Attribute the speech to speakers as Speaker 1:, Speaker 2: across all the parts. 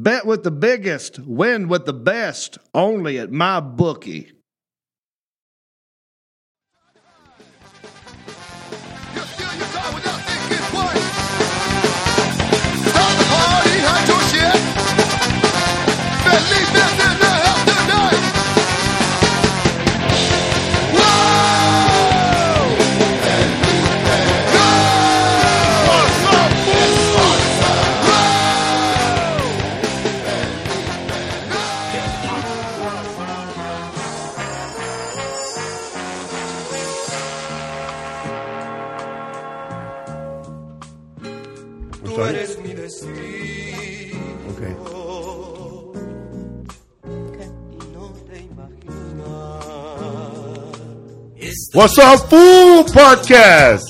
Speaker 1: Bet with the biggest, win with the best, only at my bookie.
Speaker 2: What's up, Fool Podcast?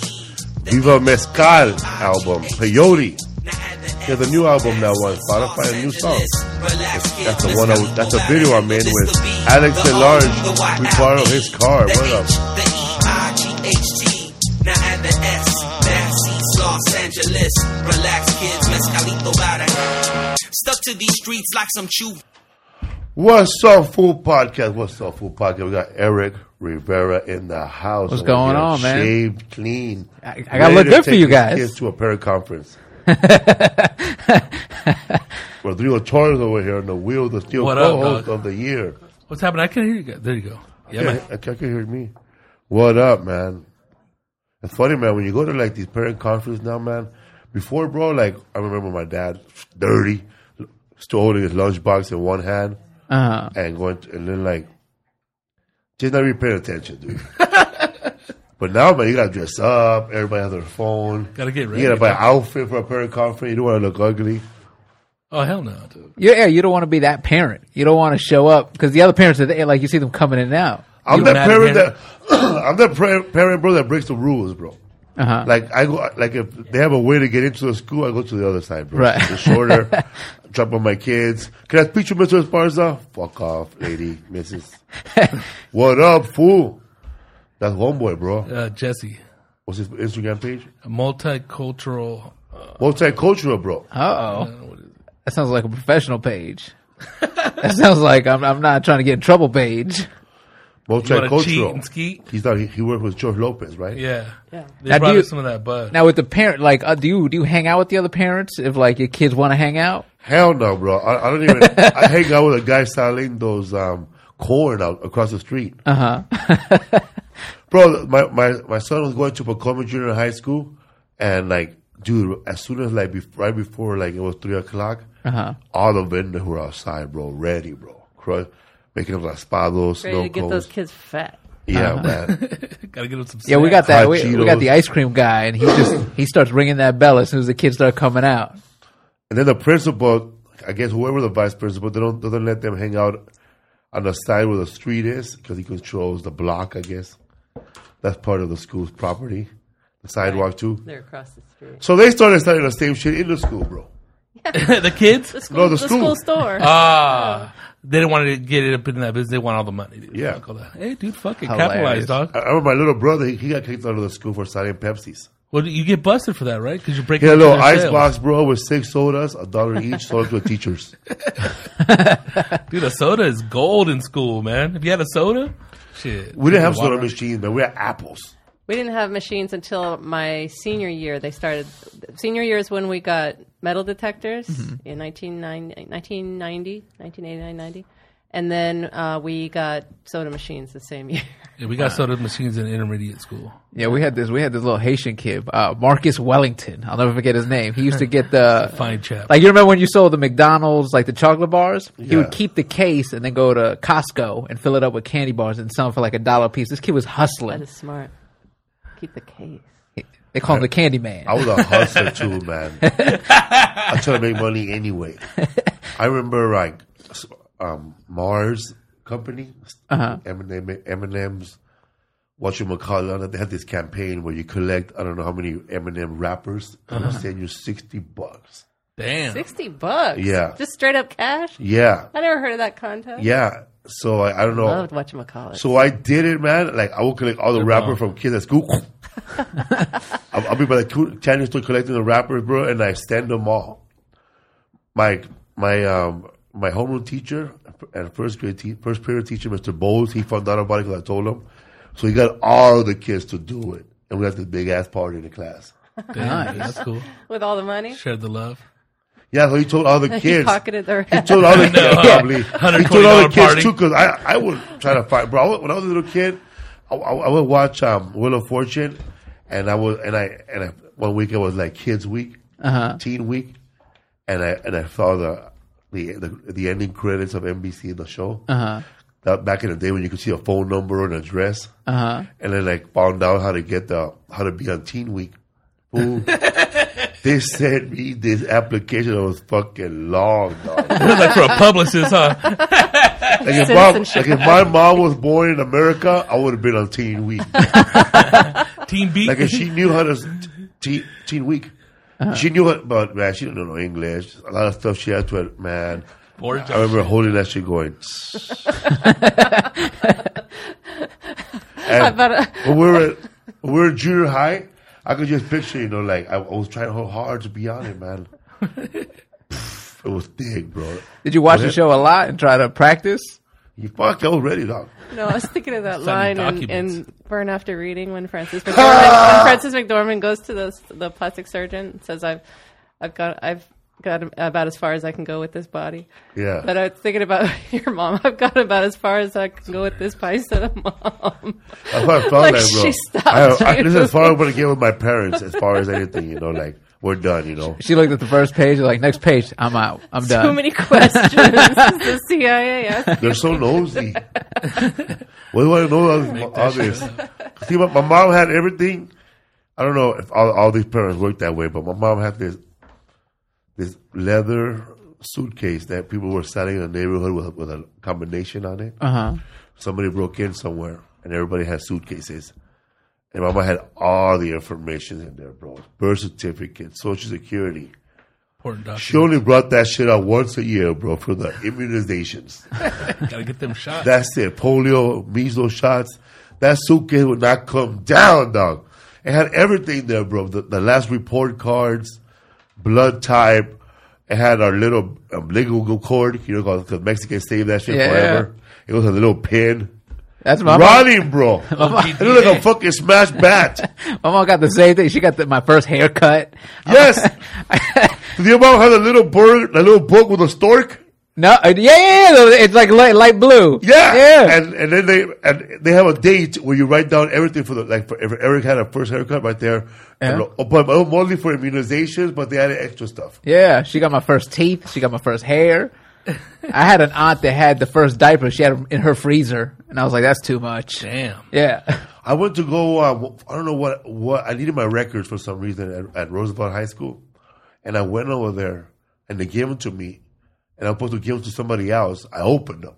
Speaker 2: Viva Mezcal album, Peyote. Yeah, the new album now on Spotify, a new song. That's the one. I, that's a video I'm in with Alex DeLarge. We borrow his car. What up?
Speaker 3: Los Angeles. Relax, kids. Mezcalito bada. Stuck to these streets like some chew.
Speaker 2: What's up, Fool Podcast? What's up, Fool Podcast? We got Erik Rivera in the house.
Speaker 4: What's going
Speaker 2: here,
Speaker 4: on, man?
Speaker 2: Shaved, clean.
Speaker 4: I- I gotta look
Speaker 2: Ready to
Speaker 4: good for you guys.
Speaker 2: Kids to a parent conference. Rodrigo Torres over here on the wheel of the steel
Speaker 5: What up,
Speaker 2: co-host
Speaker 5: dog?
Speaker 2: of the year.
Speaker 5: What's happening? I can't hear you. guys. There you go. Yeah,
Speaker 2: Yeah,
Speaker 5: man.
Speaker 2: I, I can hear me. What up, man? It's funny, man. When you go to like these parent conferences now, man. Before, bro, like I remember my dad, dirty, still holding his lunchbox in one hand
Speaker 4: Uh-huh.
Speaker 2: and going, to, and then like just not even paying attention, dude. but now, man, you gotta dress up. Everybody has their phone.
Speaker 5: Gotta get ready.
Speaker 2: You gotta buy an outfit for a parent conference. You don't want to look ugly.
Speaker 5: Oh hell no, dude.
Speaker 4: Yeah, yeah, you don't want to be that parent. You don't want to show up because the other parents are there, like you see them coming in and out.
Speaker 2: I'm
Speaker 5: You
Speaker 2: that
Speaker 5: mad at
Speaker 2: parent that I'm that pra- parent, bro, that breaks the rules, bro.
Speaker 4: Uh-huh.
Speaker 2: Like I go, like if they have a way to get into the school, I go to the other side, bro.
Speaker 4: Right.
Speaker 2: It's shorter. drop on my kids. Can I speak to Mr. Esparza? Fuck off, lady, Mrs. what up, fool? That's homeboy, bro.
Speaker 5: Uh, Jesse,
Speaker 2: What's his Instagram page?
Speaker 5: a multicultural.
Speaker 2: Multicultural, bro.
Speaker 4: Uh oh. That sounds like a professional page. that sounds like I'm, I'm not trying to get in trouble page.
Speaker 5: You want to cheat and
Speaker 2: Multicultural.
Speaker 5: skeet?
Speaker 2: He's not. He, he worked with George Lopez, right?
Speaker 5: Yeah. yeah. They
Speaker 4: Now,
Speaker 5: brought
Speaker 4: you-
Speaker 5: some of that bud.
Speaker 4: Now with the parent, like, uh, do you do you hang out with the other parents if like your kids want to hang out?
Speaker 2: Hell no, bro. I, I don't even. I hang out with a guy selling those um, corn out across the street.
Speaker 4: Uh huh.
Speaker 2: Bro, my, my, my son was going to Pacoima Junior High School, and like, dude, as soon as like bef- right before like it was three o'clock,
Speaker 4: Uh-huh.
Speaker 2: all the vendors were outside, bro, ready, bro, Cru- making up raspados,
Speaker 6: Ready to get those kids fat.
Speaker 2: Yeah,
Speaker 4: Uh-huh.
Speaker 2: man.
Speaker 5: Gotta get them some.
Speaker 4: Yeah, we got that. We, we got the ice cream guy, and he just he starts ringing that bell as soon as the kids start coming out.
Speaker 2: And then the principal, I guess whoever the vice principal, they don't doesn't let them hang out on the side where the street is because he controls the block. I guess that's part of the school's property, the sidewalk too.
Speaker 6: They're across the street.
Speaker 2: So they started starting the same shit in the school, bro.
Speaker 5: the kids.
Speaker 6: The school,
Speaker 2: No, the
Speaker 6: the
Speaker 2: school.
Speaker 6: school store.
Speaker 5: Ah, They didn't want to get it up in that business. They want all the money. Dude.
Speaker 2: Yeah.
Speaker 5: Fuck all that. Hey, dude, fuck it.
Speaker 4: Hilarious.
Speaker 5: Capitalize, dog.
Speaker 2: I I remember my little brother. He, he got kicked out of the school for selling Pepsis.
Speaker 5: Well, you get busted for that, right? Because you're breaking
Speaker 2: Yeah, a little
Speaker 5: their
Speaker 2: ice
Speaker 5: sales.
Speaker 2: box, bro, with six sodas, a dollar each, sold to the teachers.
Speaker 5: Dude, a soda is gold in school, man. If you had a soda, shit.
Speaker 2: We didn't have
Speaker 5: Water.
Speaker 2: soda machines, man. We had apples.
Speaker 6: We didn't have machines until my senior year. They started. Senior year is when we got metal detectors in 1990, 1990, 1989, 90. And then uh, we got soda machines the same year.
Speaker 5: Yeah, we got soda machines in intermediate school.
Speaker 4: Yeah, we had this. We had this little Haitian kid, uh, Marcus Wellington. I'll never forget his name. He used to get the
Speaker 5: Fine chap.
Speaker 4: Like you remember when you sold the McDonald's, like the chocolate bars? He would keep the case and then go to Costco and fill it up with candy bars and sell them for like a dollar a piece. This kid was hustling.
Speaker 6: is smart. Keep the case.
Speaker 4: They call him the Candy Man.
Speaker 2: I was a hustler too, man. I try to make money anyway. I remember like um, Mars Company,
Speaker 4: Uh-huh.
Speaker 2: M&M, M&M's. What you call it? They had this campaign where you collect I don't know how many M&M wrappers and
Speaker 4: Uh-huh.
Speaker 2: they send you sixty bucks.
Speaker 5: Damn.
Speaker 6: Sixty bucks.
Speaker 2: Yeah.
Speaker 6: Just straight up cash.
Speaker 2: Yeah,
Speaker 6: I never heard of that contest.
Speaker 2: yeah. So I, I don't know.
Speaker 6: I loved whatchamacallit.
Speaker 2: So I did it, man. Like I would collect all the wrappers from kids at school. I'll, I'll be by the co- Chinese store collecting the wrappers, bro, and I stand them all. My my um my homeroom teacher and first grade te- first period teacher, Mr. Bowles, he found out about it because I told him. So he got all the kids to do it, and we had this big ass party in the class.
Speaker 5: Damn, That's cool.
Speaker 6: With all the money,
Speaker 5: Shared the love.
Speaker 2: Yeah, so he told all the
Speaker 6: he
Speaker 2: kids.
Speaker 6: pocketed their.
Speaker 2: He told all the kids probably. He told all the kids
Speaker 5: party.
Speaker 2: too because I I would try to fight, bro. I would- When I was a little kid, I, I, I would watch um, Wheel of Fortune, and I was and I and I, one week it was like Kids Week, Teen Week, and I and I saw the the the, the ending credits of NBC the show. Uh-huh. That back in the day when you could see a phone number or an address, uh-huh. and then I found out how to get the how to be on Teen Week. Ooh. they sent me this application that was fucking long, dog.
Speaker 5: like for a publicist, huh?
Speaker 2: Like if, mom, like if my mom was born in America, I would have been on Teen Week.
Speaker 5: Teen beat.
Speaker 2: Like if she knew how to teen, teen Week,
Speaker 5: Uh-huh.
Speaker 2: she knew it, but man, she didn't know English. A lot of stuff she had to. Man,
Speaker 5: Bored
Speaker 2: I remember holding that shit going.
Speaker 6: I
Speaker 2: and
Speaker 6: bet,
Speaker 2: when we were at, when we were in junior high, I could just picture, you know, like I, I was trying so hard to be on it, man. it was thick, bro.
Speaker 4: Did you watch the show a lot and try to practice?
Speaker 2: You fuck, I was ready, dog.
Speaker 6: no, I was thinking of that line in, in Burn After Reading when Frances McDormand, when Frances McDormand goes to the the plastic surgeon and says, "I've, I've got, I've got about as far as I can go with this body."
Speaker 2: Yeah.
Speaker 6: But I was thinking about your mom. I've got about as far as I can go with this body. Said a mom.
Speaker 2: That's what I felt
Speaker 6: Like,
Speaker 2: like,
Speaker 6: she
Speaker 2: bro.
Speaker 6: stopped
Speaker 2: I, I, this is as far as I'm gonna get with my parents, as far as anything, you know, like we're done, you know.
Speaker 4: She looked at the first page, like next page, I'm out, I'm done.
Speaker 6: Too many questions. the CIA asked.
Speaker 2: They're so nosy. what do I know all, all this? See, my, my mom had everything. I don't know if all, all these parents work that way, but my mom had this this leather suitcase that people were selling in the neighborhood with, with a combination on it.
Speaker 4: Uh huh.
Speaker 2: Somebody broke in somewhere, and everybody had suitcases. And mama had all the information in there, bro. Birth certificate, social security.
Speaker 5: Important document.
Speaker 2: She only brought that shit out once a year, bro, for the immunizations.
Speaker 5: Gotta get them shots.
Speaker 2: That's it. Polio, measles shots. That suitcase would not come down, dog. It had everything there, bro. The, the last report cards, blood type. It had our little umbilical cord, you know, because Mexicans save that shit
Speaker 4: Yeah.
Speaker 2: forever. It was a little pin.
Speaker 4: That's my mom.
Speaker 2: Running, bro. it looked like a fucking smashed bat.
Speaker 4: My mom got the same thing. She got the, my first haircut.
Speaker 2: Yes. Did your mom have a little bird, a little book with a stork?
Speaker 4: No, uh, yeah, yeah, yeah, it's like light, light blue.
Speaker 2: Yeah,
Speaker 4: yeah.
Speaker 2: And and then they and they have a date where you write down everything for the like for every Eric had a first haircut right there, and,
Speaker 4: Yeah.
Speaker 2: uh, but mostly for immunizations, but they added extra stuff.
Speaker 4: Yeah, she got my first teeth. She got my first hair. I had an aunt that had the first diaper. She had them in her freezer, and I was like, "That's too much."
Speaker 5: Damn.
Speaker 4: Yeah,
Speaker 2: I went to go. Uh, I don't know what what I needed my records for some reason at, at Roosevelt High School, and I went over there, and they gave them to me, and I was supposed to give them to somebody else. I opened them.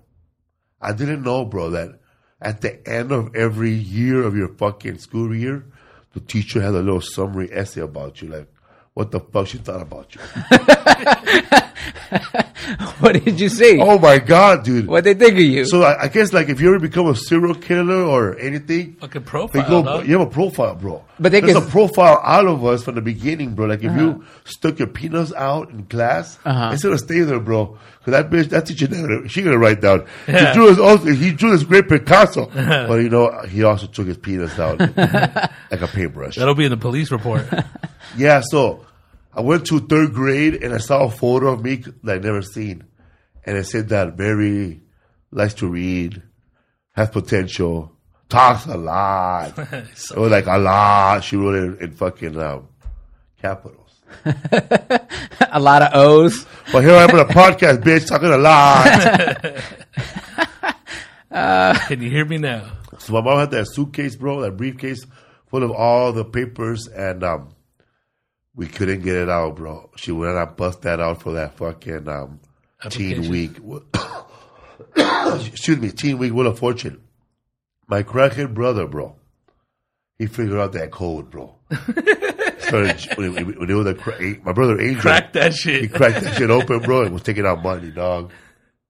Speaker 2: I didn't know, bro, that at the end of every year of your fucking school year, the teacher had a little summary essay about you, like what the fuck she thought about you.
Speaker 4: what did you see?
Speaker 2: Oh my god, dude.
Speaker 4: What they think of you?
Speaker 2: So I, I guess like if you ever become a serial killer or anything,
Speaker 5: Fucking
Speaker 2: they
Speaker 5: profile,
Speaker 2: go,
Speaker 5: dog.
Speaker 2: you have a profile, bro.
Speaker 4: But they
Speaker 2: There's
Speaker 4: can-
Speaker 2: a profile out of us from the beginning, bro. Like if you stuck your peanuts out in class,
Speaker 4: Uh-huh.
Speaker 2: instead of stay there, bro. Cause that bitch, that teacher, never- she gonna write down. He drew his, also, he drew this great Picasso, but you know he also took his penis out like a paintbrush.
Speaker 5: That'll be in the police report.
Speaker 2: Yeah, so I went to third grade and I saw a photo of me that I'd never seen. And it said that Mary likes to read, has potential, talks a lot. it was like a lot. She wrote it in fucking um, capitals.
Speaker 4: a lot of O's.
Speaker 2: But here I am on a podcast, bitch, talking a lot.
Speaker 5: Can you hear me now?
Speaker 2: so my mom had that suitcase, bro, that briefcase full of all the papers, and um, we couldn't get it out, bro. She went and bust that out for that fucking um, teen week. Excuse me, teen week, Wheel of Fortune. My crackhead brother, bro, he figured out that code, bro. Started, when, it, when it was a my brother Angel,
Speaker 5: Crack that
Speaker 2: he cracked that shit open, bro, and was taking out money, dog.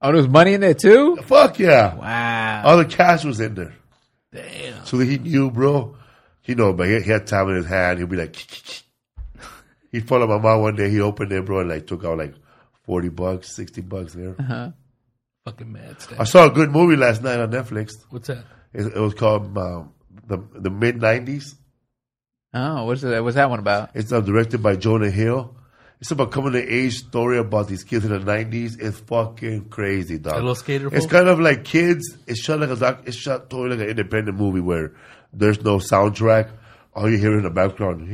Speaker 4: Oh, there's money in there too.
Speaker 2: Fuck yeah.
Speaker 4: Wow.
Speaker 2: All the cash was in there.
Speaker 5: Damn.
Speaker 2: So he knew, bro. He know, but he, he had time in his hand. He'd be like, he followed my mom one day. He opened it, bro, and like took out like forty bucks, sixty bucks there. Uh-huh.
Speaker 5: Fucking mad stuff.
Speaker 2: I saw a good movie last night on Netflix.
Speaker 5: What's that?
Speaker 2: It, it was called um, the the mid nineties.
Speaker 4: Oh, what's that? What's that one about?
Speaker 2: It's uh, directed by Jonah Hill. It's about coming to age story about these kids in the nineties. It's fucking crazy, dog.
Speaker 5: A little skater
Speaker 2: It's kind of like kids. It's shot like a doc. It's shot totally like an independent movie where there's no soundtrack. All you hear in the background,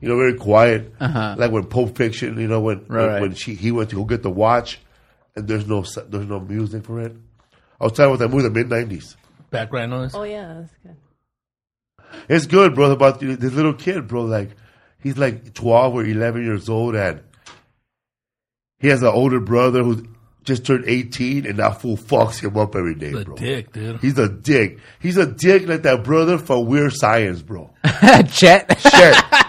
Speaker 2: you know, very quiet. Like when Pulp Fiction, you know, when when,
Speaker 4: Right.
Speaker 2: when she he went to go get the watch, and there's no there's no music for it. I was talking about that movie, the mid nineties.
Speaker 5: Background noise?
Speaker 6: Oh yeah, that's good.
Speaker 2: It's good, bro. About this little kid, bro. Like he's like twelve or eleven years old, and he has an older brother who just turned eighteen, and that fool fucks him up every day,
Speaker 5: The
Speaker 2: bro.
Speaker 5: dick, dude.
Speaker 2: He's a dick. He's a dick like that brother from Weird Science, bro.
Speaker 4: Chet.
Speaker 2: Shit.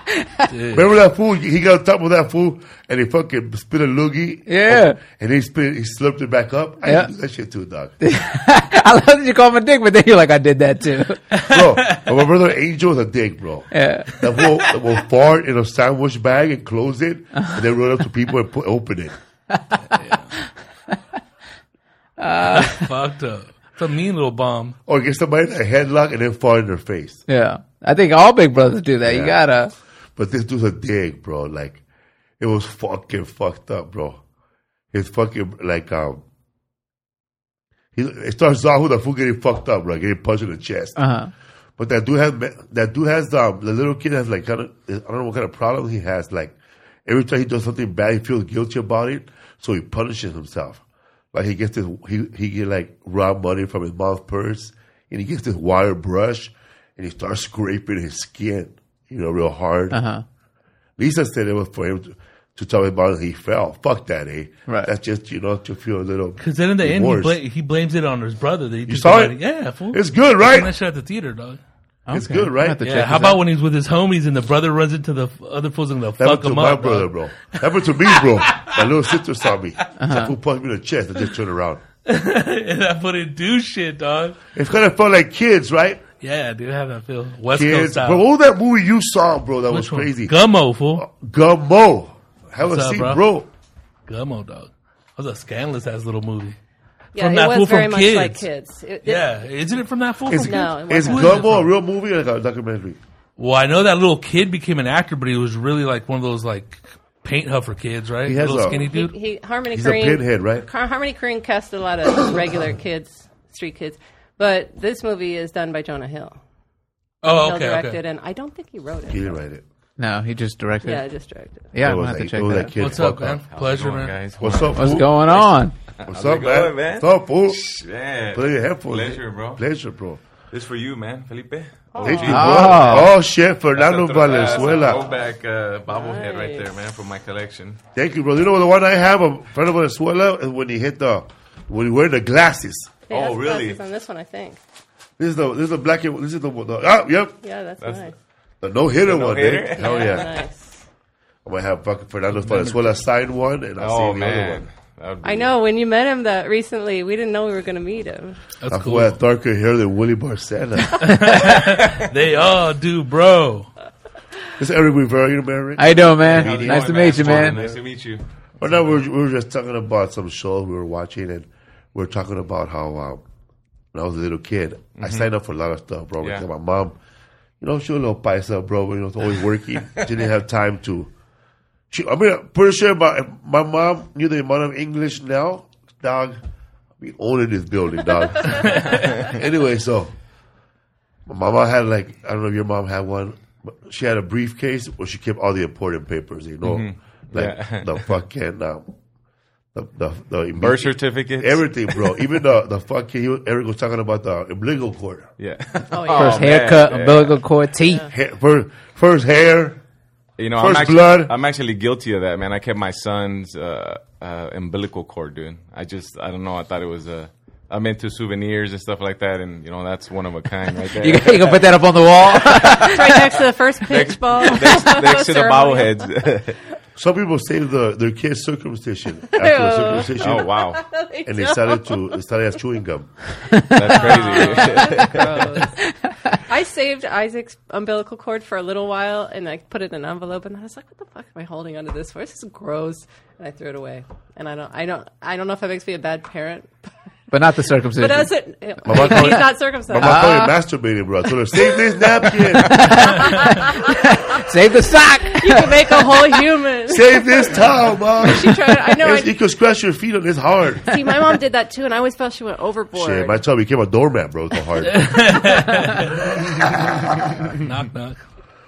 Speaker 2: Remember that fool? He got on top of that fool, and he fucking spit a loogie.
Speaker 4: Yeah.
Speaker 2: And he spit, he slurped it back up. I
Speaker 4: Yeah.
Speaker 2: do that shit too, dog.
Speaker 4: I love that you call him a dick, but then you're like, I did that too.
Speaker 2: bro, but my brother Angel is a dick, bro.
Speaker 4: Yeah.
Speaker 2: That will, that will fart in a sandwich bag and close it, and then run up to people and put, open it.
Speaker 5: Uh, Fucked up. It's a mean little bomb.
Speaker 2: Or get somebody in a headlock and then fart in their face.
Speaker 4: Yeah. I think all big brothers do that. You gotta.
Speaker 2: But this dude's a dick, bro. Like, it was fucking fucked up, bro. It's fucking, like, um, he, it starts off with a fool getting fucked up, bro, getting punched in the chest.
Speaker 4: Uh huh.
Speaker 2: But that dude has that dude has um the little kid has like kind of I don't know what kind of problem he has. Like every time he does something bad, he feels guilty about it, so he punishes himself. Like he gets this he he get like raw money from his mom's purse, and he gets this wire brush, and he starts scraping his skin, you know, real hard.
Speaker 4: Uh huh.
Speaker 2: Lisa said it was for him to, to tell him about it. He fell. Fuck that, eh?
Speaker 4: Right.
Speaker 2: That's just you know to feel a little.
Speaker 5: Because then in the end, he,
Speaker 2: remorse.
Speaker 5: bla- he blames it on his brother. That he did
Speaker 2: saw
Speaker 5: somebody-
Speaker 2: it?
Speaker 5: Yeah, fool.
Speaker 2: It's good,
Speaker 5: I seen
Speaker 2: right?
Speaker 5: that shit at the theater, dog.
Speaker 2: It's good, right?
Speaker 4: gonna have to
Speaker 5: Yeah. How about
Speaker 4: out.
Speaker 5: when he's with his homies and the brother runs into the other fools and they'll
Speaker 2: That
Speaker 5: fuck
Speaker 2: happened to
Speaker 5: him
Speaker 2: my
Speaker 5: up,
Speaker 2: brother, bro. That happened to me, bro. My little sister saw me.
Speaker 4: Uh-huh.
Speaker 2: That fool punched me in the chest and just turned around.
Speaker 5: and I wouldn't do shit, dog.
Speaker 2: It's kind of fun like kids, right?
Speaker 5: Yeah, dude, how that feel? West Coast style.
Speaker 2: Bro, what was that movie you saw, bro? That was
Speaker 5: Which one?
Speaker 2: crazy.
Speaker 5: Gummo, fool.
Speaker 2: Uh, Gummo. Have
Speaker 5: What's
Speaker 2: a
Speaker 5: up,
Speaker 2: seat,
Speaker 5: bro?
Speaker 2: bro.
Speaker 5: Gummo, dog. That was a scandalous ass little movie.
Speaker 6: Yeah,
Speaker 5: From
Speaker 6: it
Speaker 5: that
Speaker 6: was
Speaker 5: fool from
Speaker 6: very much
Speaker 5: Kids.
Speaker 6: like kids. It- it-
Speaker 5: Yeah, isn't it from that fool?
Speaker 2: Is,
Speaker 5: from
Speaker 6: No, it
Speaker 2: is
Speaker 6: wasn't.
Speaker 5: Who is it
Speaker 2: Gummo a real movie or like a documentary?
Speaker 5: Well, I know that little kid became an actor, but he was really like one of those like paint huffer kids, right?
Speaker 2: He has
Speaker 5: little
Speaker 2: a-
Speaker 5: skinny dude.
Speaker 6: he, Harmony
Speaker 2: He's a
Speaker 6: Korine,
Speaker 2: pinhead, right?
Speaker 6: Har- Harmony Korine cast a lot of regular kids, street kids, but this movie is done by Jonah Hill.
Speaker 5: oh,
Speaker 6: Hill
Speaker 5: okay,
Speaker 6: directed,
Speaker 5: okay.
Speaker 6: and I don't think he wrote it.
Speaker 2: He didn't write it.
Speaker 4: No, he just directed.
Speaker 6: Yeah,
Speaker 4: it.
Speaker 6: just directed.
Speaker 4: Yeah, I'm
Speaker 2: was
Speaker 4: gonna have to check
Speaker 2: it
Speaker 4: that. out.
Speaker 2: kid
Speaker 5: What's up, man?
Speaker 7: How's
Speaker 5: Pleasure,
Speaker 7: going,
Speaker 5: man.
Speaker 7: guys?
Speaker 2: What's up,
Speaker 4: What's
Speaker 2: fool?
Speaker 4: going on?
Speaker 2: What's
Speaker 7: How's
Speaker 2: up,
Speaker 7: it
Speaker 2: man?
Speaker 7: going, man?
Speaker 2: What's up, fool?
Speaker 7: Man,
Speaker 2: Put on your headphones.
Speaker 7: Pleasure, bro.
Speaker 2: Pleasure, bro.
Speaker 7: this for you, man, Felipe.
Speaker 2: Thank you, bro.
Speaker 4: Oh.
Speaker 2: Oh, shit. Fernando
Speaker 7: That's a throw- that's a
Speaker 2: Valenzuela.
Speaker 7: Throwback uh, bobblehead right there, man, from my collection.
Speaker 2: Thank you, bro. You know the one I have, um, Fernando Valenzuela, is when he hit the, when he wear the glasses.
Speaker 6: He
Speaker 7: Oh,
Speaker 6: has
Speaker 7: really?
Speaker 6: glasses On this one, I think.
Speaker 2: This is the, this is the black and, this is the, the ah, yep.
Speaker 6: Yeah, that's,
Speaker 7: That's-
Speaker 6: nice.
Speaker 2: The no hitter
Speaker 7: The
Speaker 2: one,
Speaker 7: no-hitter?
Speaker 2: eh? Hell yeah.
Speaker 6: nice.
Speaker 2: I'm gonna have fucking Fernando Valenzuela sign one, and I'll
Speaker 7: Oh
Speaker 2: see the other
Speaker 7: man,
Speaker 2: one.
Speaker 7: That
Speaker 6: I know when you met him that recently, we didn't know we were going to meet him.
Speaker 5: That's
Speaker 2: I
Speaker 5: cool.
Speaker 2: cool. have darker hair than Willie Barcena.
Speaker 5: They all do, bro.
Speaker 2: Is Erik Rivera, you know, Eric?
Speaker 4: How you doing, man?
Speaker 7: How
Speaker 4: nice to meet you, man.
Speaker 7: Nice to meet you.
Speaker 2: Well, no, we were, we were just talking about some shows we were watching, and we were talking about how um, when I was a little kid, I signed up for a lot of stuff, bro.
Speaker 7: Yeah.
Speaker 2: Because my mom, you know, she was a little paisa, bro. But, you know, was always working. she didn't have time to. She, I mean, I'm pretty sure about my mom knew the amount of English now, dog. We owning this building, dog. anyway, so my mama had like I don't know if your mom had one, but she had a briefcase where she kept all the important papers, you know, like
Speaker 7: Yeah.
Speaker 2: the fucking um, the the, the
Speaker 7: Birth certificate.
Speaker 2: everything, bro. Even the the fucking Eric was talking about the umbilical cord,
Speaker 7: Yeah.
Speaker 6: Oh, yeah.
Speaker 4: First
Speaker 7: man,
Speaker 4: haircut,
Speaker 7: yeah.
Speaker 4: umbilical cord, teeth.
Speaker 2: hair, first, first hair.
Speaker 7: You know,
Speaker 2: First
Speaker 7: I'm actually,
Speaker 2: blood.
Speaker 7: I'm actually guilty of that, man. I kept my son's uh, uh, umbilical cord, dude. I just, I don't know. I thought it was Uh, I'm into souvenirs and stuff like that, and you know, that's one of a kind, right there.
Speaker 4: You, you can put that up on the wall.
Speaker 6: Right next to the first pitch ball.
Speaker 7: next, next to the
Speaker 6: ceremony.
Speaker 7: bobbleheads.
Speaker 2: Some people save the their kids circumcision after the circumcision,
Speaker 7: oh wow,
Speaker 2: and they started to they started as chewing gum.
Speaker 7: that's crazy.
Speaker 6: Gross. I saved Isaac's umbilical cord for a little while, and I put it in an envelope, and I was like, "What the fuck am I holding onto this for? This is gross." And I threw it away. And I don't, I don't, I don't know if that makes me a bad parent,
Speaker 4: but not the circumcision.
Speaker 6: but as it,
Speaker 2: Mama
Speaker 6: he's
Speaker 2: told me-
Speaker 6: not
Speaker 2: My
Speaker 6: circumcised.
Speaker 2: mom told me ah. masturbating, bro. I told her save this napkin,
Speaker 4: Save the sock.
Speaker 6: You can make a whole human.
Speaker 2: save this towel, mom.
Speaker 6: She tried. I know.
Speaker 2: Yes, you
Speaker 6: I,
Speaker 2: can scratch your feet on this hard.
Speaker 6: see, my mom did that too, and I always felt she went overboard.
Speaker 2: Shit, my child became a doormat, bro. So hard.
Speaker 5: knock knock.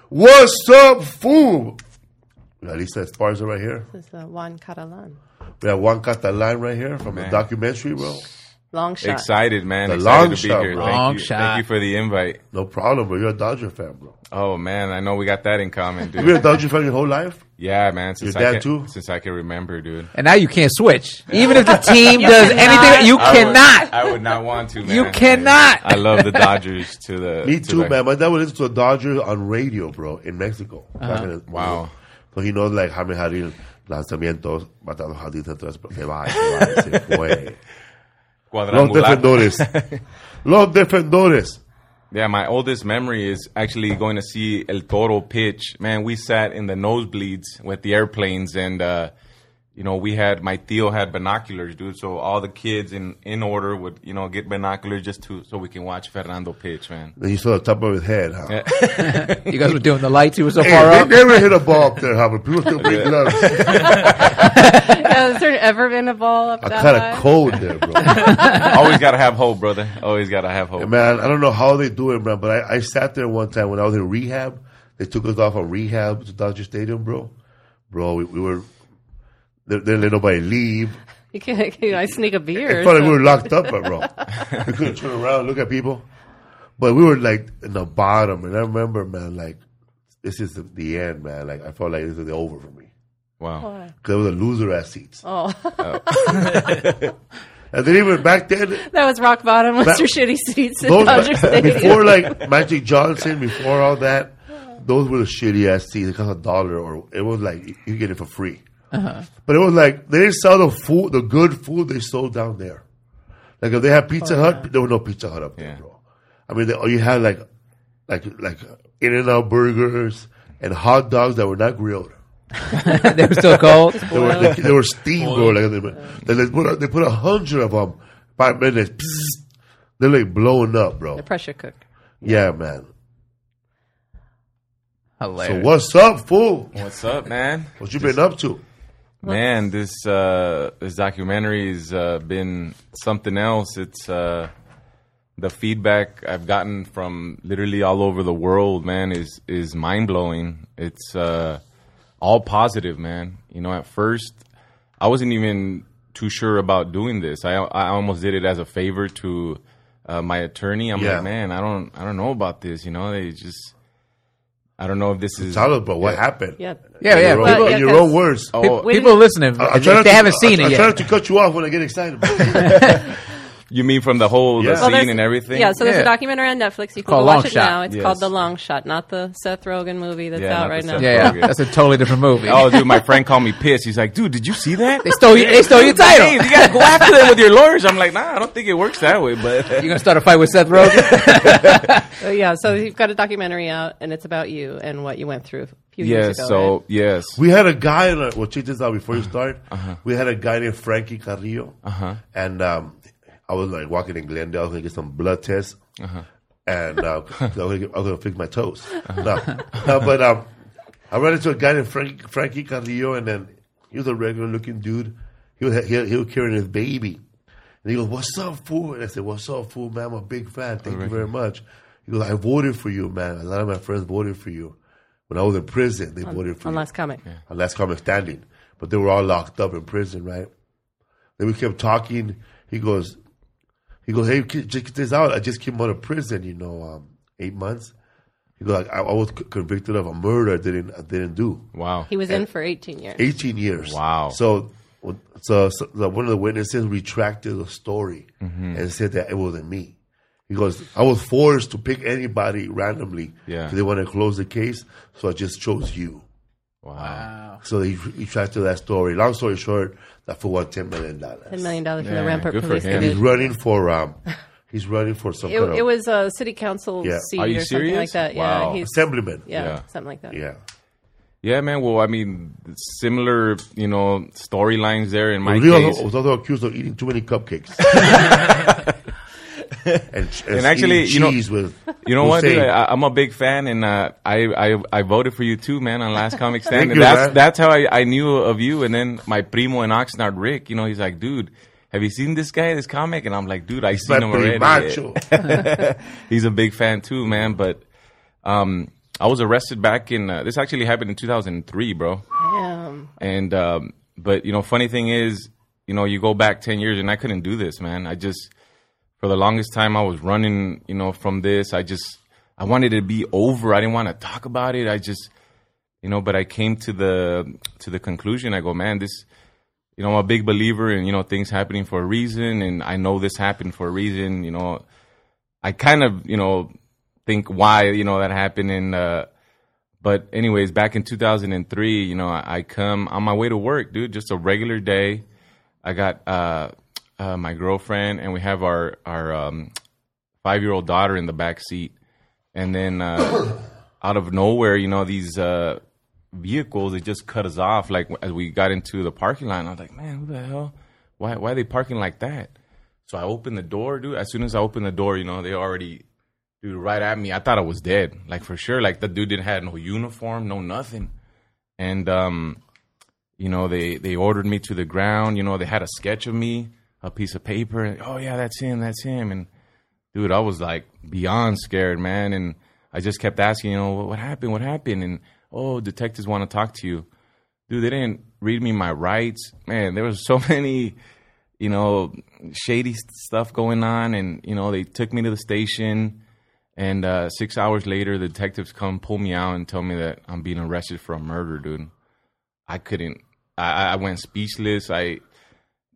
Speaker 2: What's up, fool? At least that Esparza right here.
Speaker 6: This is uh, Juan Catalan.
Speaker 2: We have Juan Catalan right here from the documentary, bro.
Speaker 6: Long shot.
Speaker 7: Excited, man.
Speaker 2: The
Speaker 7: Excited
Speaker 2: long
Speaker 7: to be
Speaker 2: shot,
Speaker 7: here.
Speaker 2: bro.
Speaker 7: Thank
Speaker 4: Long
Speaker 7: you.
Speaker 4: shot.
Speaker 7: Thank you for the invite.
Speaker 2: No problem, bro. You're a Dodger fan, bro.
Speaker 7: Oh man, I know we got that in common, dude.
Speaker 2: You been a. Dodger fan your whole life?
Speaker 7: Yeah, man. Since
Speaker 2: Your
Speaker 7: I
Speaker 2: dad,
Speaker 7: can,
Speaker 2: too?
Speaker 7: Since I can remember, dude.
Speaker 4: And now you can't switch. Even if the team does anything, you
Speaker 7: I would-
Speaker 4: cannot.
Speaker 7: I would not want to, man.
Speaker 4: You cannot.
Speaker 7: I love the Dodgers to the.
Speaker 2: Me
Speaker 7: to
Speaker 2: too,
Speaker 7: the-
Speaker 2: man. My dad would listen to a Dodger on radio, bro, in Mexico. Uh-huh. Back in the-
Speaker 7: Wow.
Speaker 2: So he knows like Jaime Jarrín, lanzamientos, matando jardines, entonces, se va, se va, se fue. Los defendores. Los defendores.
Speaker 7: Yeah, my oldest memory is actually going to see El Toro pitch. Man, we sat in the nosebleeds with the airplanes, and uh, you know, we had my Theo had binoculars, dude. So all the kids in in order would you know get binoculars just to so we can watch Fernando pitch, man.
Speaker 2: Then you saw the top of his head, huh?
Speaker 4: You guys were doing the lights. He was so
Speaker 2: Hey,
Speaker 4: far
Speaker 2: they
Speaker 4: up.
Speaker 2: never hit a ball up there, huh? But people still bring gloves.
Speaker 6: Has there ever been a ball up
Speaker 2: I
Speaker 6: that
Speaker 2: kind
Speaker 6: high?
Speaker 2: of cold there, bro.
Speaker 7: Always gotta have hope, brother. Always gotta have hope.
Speaker 2: Man, I don't know how they do it, man, but I, I sat there one time when I was in rehab. They took us off of rehab to Dodger Stadium, bro. Bro, we, we were. They, they didn't let nobody leave.
Speaker 6: You can't, you know, I sneak a beer.
Speaker 2: It felt like we were locked up, bro. we couldn't turn around, look at people. But we were like in the bottom, and I remember, man, like this is the, the end, man. Like I felt like this is the over for me
Speaker 7: Wow.
Speaker 2: because it was a loser ass seats.
Speaker 6: Oh, oh.
Speaker 2: And then even back then,
Speaker 6: that was rock bottom. Was your shitty seats at
Speaker 2: those
Speaker 6: Dodger Stadium?
Speaker 2: before like Magic Johnson, before all that, those were the shitty ass seats. It cost a dollar, or it was like you get it for free. Uh-huh. But it was like they didn't sell the food, the good food they sold down there. Like if they had Pizza oh, Hut, there was no Pizza Hut up there,
Speaker 7: Yeah.
Speaker 2: bro. I mean, they, oh, you had like, like, like In and Out burgers and hot dogs that were not grilled.
Speaker 4: they were still cold.
Speaker 2: They were, they, they were steamed, bro. Like they, they put a, they put a hundred of them. Five minutes, psst, they're like blowing up, bro.
Speaker 6: The pressure cook.
Speaker 2: Yeah, man. So what's up, fool?
Speaker 7: What's up, man?
Speaker 2: What you been up to?
Speaker 7: Man, this uh, this documentary's uh, been something else. It's uh, the feedback I've gotten from literally all over the world, man, is is mind blowing. It's uh, all positive, man. You know, at first I wasn't even too sure about doing this. I I almost did it as a favor to uh, my attorney. I'm
Speaker 2: Yeah.
Speaker 7: like, man, I don't I don't know about this. You know, they just I don't know if this is
Speaker 2: Tell us, bro, what
Speaker 7: Yeah.
Speaker 2: happened?
Speaker 6: Yeah.
Speaker 4: Yeah,
Speaker 2: In
Speaker 4: yeah.
Speaker 2: your own,
Speaker 4: People,
Speaker 6: yeah,
Speaker 2: in your
Speaker 6: 'cause-
Speaker 2: own words.
Speaker 7: Oh,
Speaker 4: people
Speaker 6: didn't-
Speaker 4: listening,
Speaker 2: I- I
Speaker 4: if
Speaker 2: try not
Speaker 4: they
Speaker 2: to-
Speaker 4: haven't seen
Speaker 2: I,
Speaker 4: it
Speaker 2: I try
Speaker 4: yet.
Speaker 2: not to cut you off when I get excited. bro.
Speaker 7: You mean from the whole
Speaker 2: Yeah.
Speaker 7: the
Speaker 2: Well,
Speaker 7: scene
Speaker 6: there's-
Speaker 7: and everything?
Speaker 6: Yeah, so there's
Speaker 4: Yeah.
Speaker 6: a documentary on Netflix. You can go watch
Speaker 4: Long
Speaker 6: it
Speaker 4: Shot.
Speaker 6: now. It's
Speaker 7: Yes.
Speaker 6: called The Long Shot, not the Seth Rogen movie that's
Speaker 7: Yeah,
Speaker 6: out right now.
Speaker 4: Yeah, yeah, that's a totally different movie.
Speaker 7: Oh, dude, my friend called me pissed. He's like, dude, did you see that?
Speaker 4: They stole you. They stole your
Speaker 7: Hey,
Speaker 4: title.
Speaker 7: you gotta go after them with your lawyers. I'm like, nah, I don't think it works that way. But
Speaker 4: You're gonna start a fight with Seth Rogen?
Speaker 6: Yeah, so you've got a documentary out, and it's about you and what you went through
Speaker 7: yes,
Speaker 6: ago.
Speaker 7: so
Speaker 6: right?
Speaker 7: yes,
Speaker 2: We had a guy. in our- Well, check this out before you start.
Speaker 7: Uh-huh.
Speaker 2: We had a guy named Frankie Carrillo, and um, I was like walking in Glendale. I was gonna get some blood tests,
Speaker 7: Uh-huh.
Speaker 2: and uh, I, was gonna get, I was gonna fix my toes. No, no, but um, I ran into a guy named Frankie, Frankie Carrillo, and then he was a regular looking dude. He was he, he was carrying his baby, and he goes, "What's up, fool?" And I said, "What's up, fool, man? I'm a big fan. Thank you very much." He goes, "I voted for you, man. A lot of my friends voted for you." When I was in prison, they voted for
Speaker 6: on
Speaker 2: you
Speaker 6: Last Comic.
Speaker 2: on last comic standing, but they were all locked up in prison, right? Then we kept talking. He goes, he goes, hey, kid, check this out. I just came out of prison, you know, um, eight months. He goes, I, I was c- convicted of a murder I didn't, I didn't do.
Speaker 7: wow.
Speaker 6: He was in for 18 years.
Speaker 2: 18 years.
Speaker 7: Wow.
Speaker 2: So, so, so one of the witnesses retracted the story
Speaker 7: Mm-hmm.
Speaker 2: and said that it wasn't me. He goes, I was forced to pick anybody randomly.
Speaker 7: Yeah.
Speaker 2: 'cause They want to close the case, so I just chose you.
Speaker 7: Wow.
Speaker 2: So he retracted that story. Long story short, that fool won ten million dollars.
Speaker 6: $10 million for
Speaker 7: Yeah,
Speaker 6: the Rampart
Speaker 7: good for
Speaker 6: Police
Speaker 7: him.
Speaker 2: And he's running for um, he's running for some
Speaker 6: It,
Speaker 2: kind of
Speaker 6: it was a city council
Speaker 2: Yeah.
Speaker 6: seat
Speaker 7: Are you
Speaker 6: or something like that.
Speaker 7: Wow.
Speaker 6: Yeah, he's,
Speaker 2: assemblyman.
Speaker 6: yeah,
Speaker 7: Yeah.
Speaker 6: something like that.
Speaker 2: yeah.
Speaker 7: Yeah, man. Well, I mean, similar, you know, storylines there in my
Speaker 2: Rio
Speaker 7: case.
Speaker 2: was also accused of eating too many cupcakes. and, and,
Speaker 7: And actually, you know-
Speaker 2: with
Speaker 7: You know what, dude?
Speaker 2: Hussein.
Speaker 7: I, I'm a big fan, and uh, I, I I voted for you too, man, on Last Comic Stand.
Speaker 2: Thank
Speaker 7: and
Speaker 2: you,
Speaker 7: that's
Speaker 2: man.
Speaker 7: that's how I, I knew of you. And then my primo in Oxnard, Rick, you know, he's like, dude, have you seen this guy, this comic? And I'm like, dude, I seen him already.
Speaker 2: primacho.
Speaker 7: he's a big fan too, man. But um, I was arrested back in uh, this actually happened in 2003, bro.
Speaker 6: Damn.
Speaker 7: And um, but you know, funny thing is, you know, you go back ten years, and I couldn't do this, man. I just for the longest time I was running, you know, from this. I just I wanted it to be over. I didn't want to talk about it. I just, you know, but I came to the to the conclusion. I go, man, this. You know, I'm a big believer in you know things happening for a reason, and I know this happened for a reason. You know, I kind of you know think why you know that happened, and uh, but anyways, back in 2003, you know, I, I come on my way to work, dude, just a regular day. I got uh, uh, my girlfriend, and we have our our um, five year old daughter in the back seat, and then uh, out of nowhere, you know, these uh, vehicles they just cut us off. Like as we got into the parking lot, and I was like, man, who the hell? Why why are they parking like that? So I opened the door, dude. As soon as I opened the door, you know, they already dude right at me. I thought I was dead, like for sure. Like the dude didn't have no uniform, no nothing, and um, you know they they ordered me to the ground. You know they had a sketch of me, a piece of paper, and oh yeah, that's him, that's him, and dude, I was like beyond scared, man, and I just kept asking, you know, what, happened, what happened, and oh, detectives want to talk to you, dude. They didn't read me my rights, man. There was so many you know, shady stuff going on. And, you know, they took me to the station. And uh, six hours later, the detectives come pull me out and tell me that I'm being arrested for a murder, dude. I couldn't, I, I went speechless. I,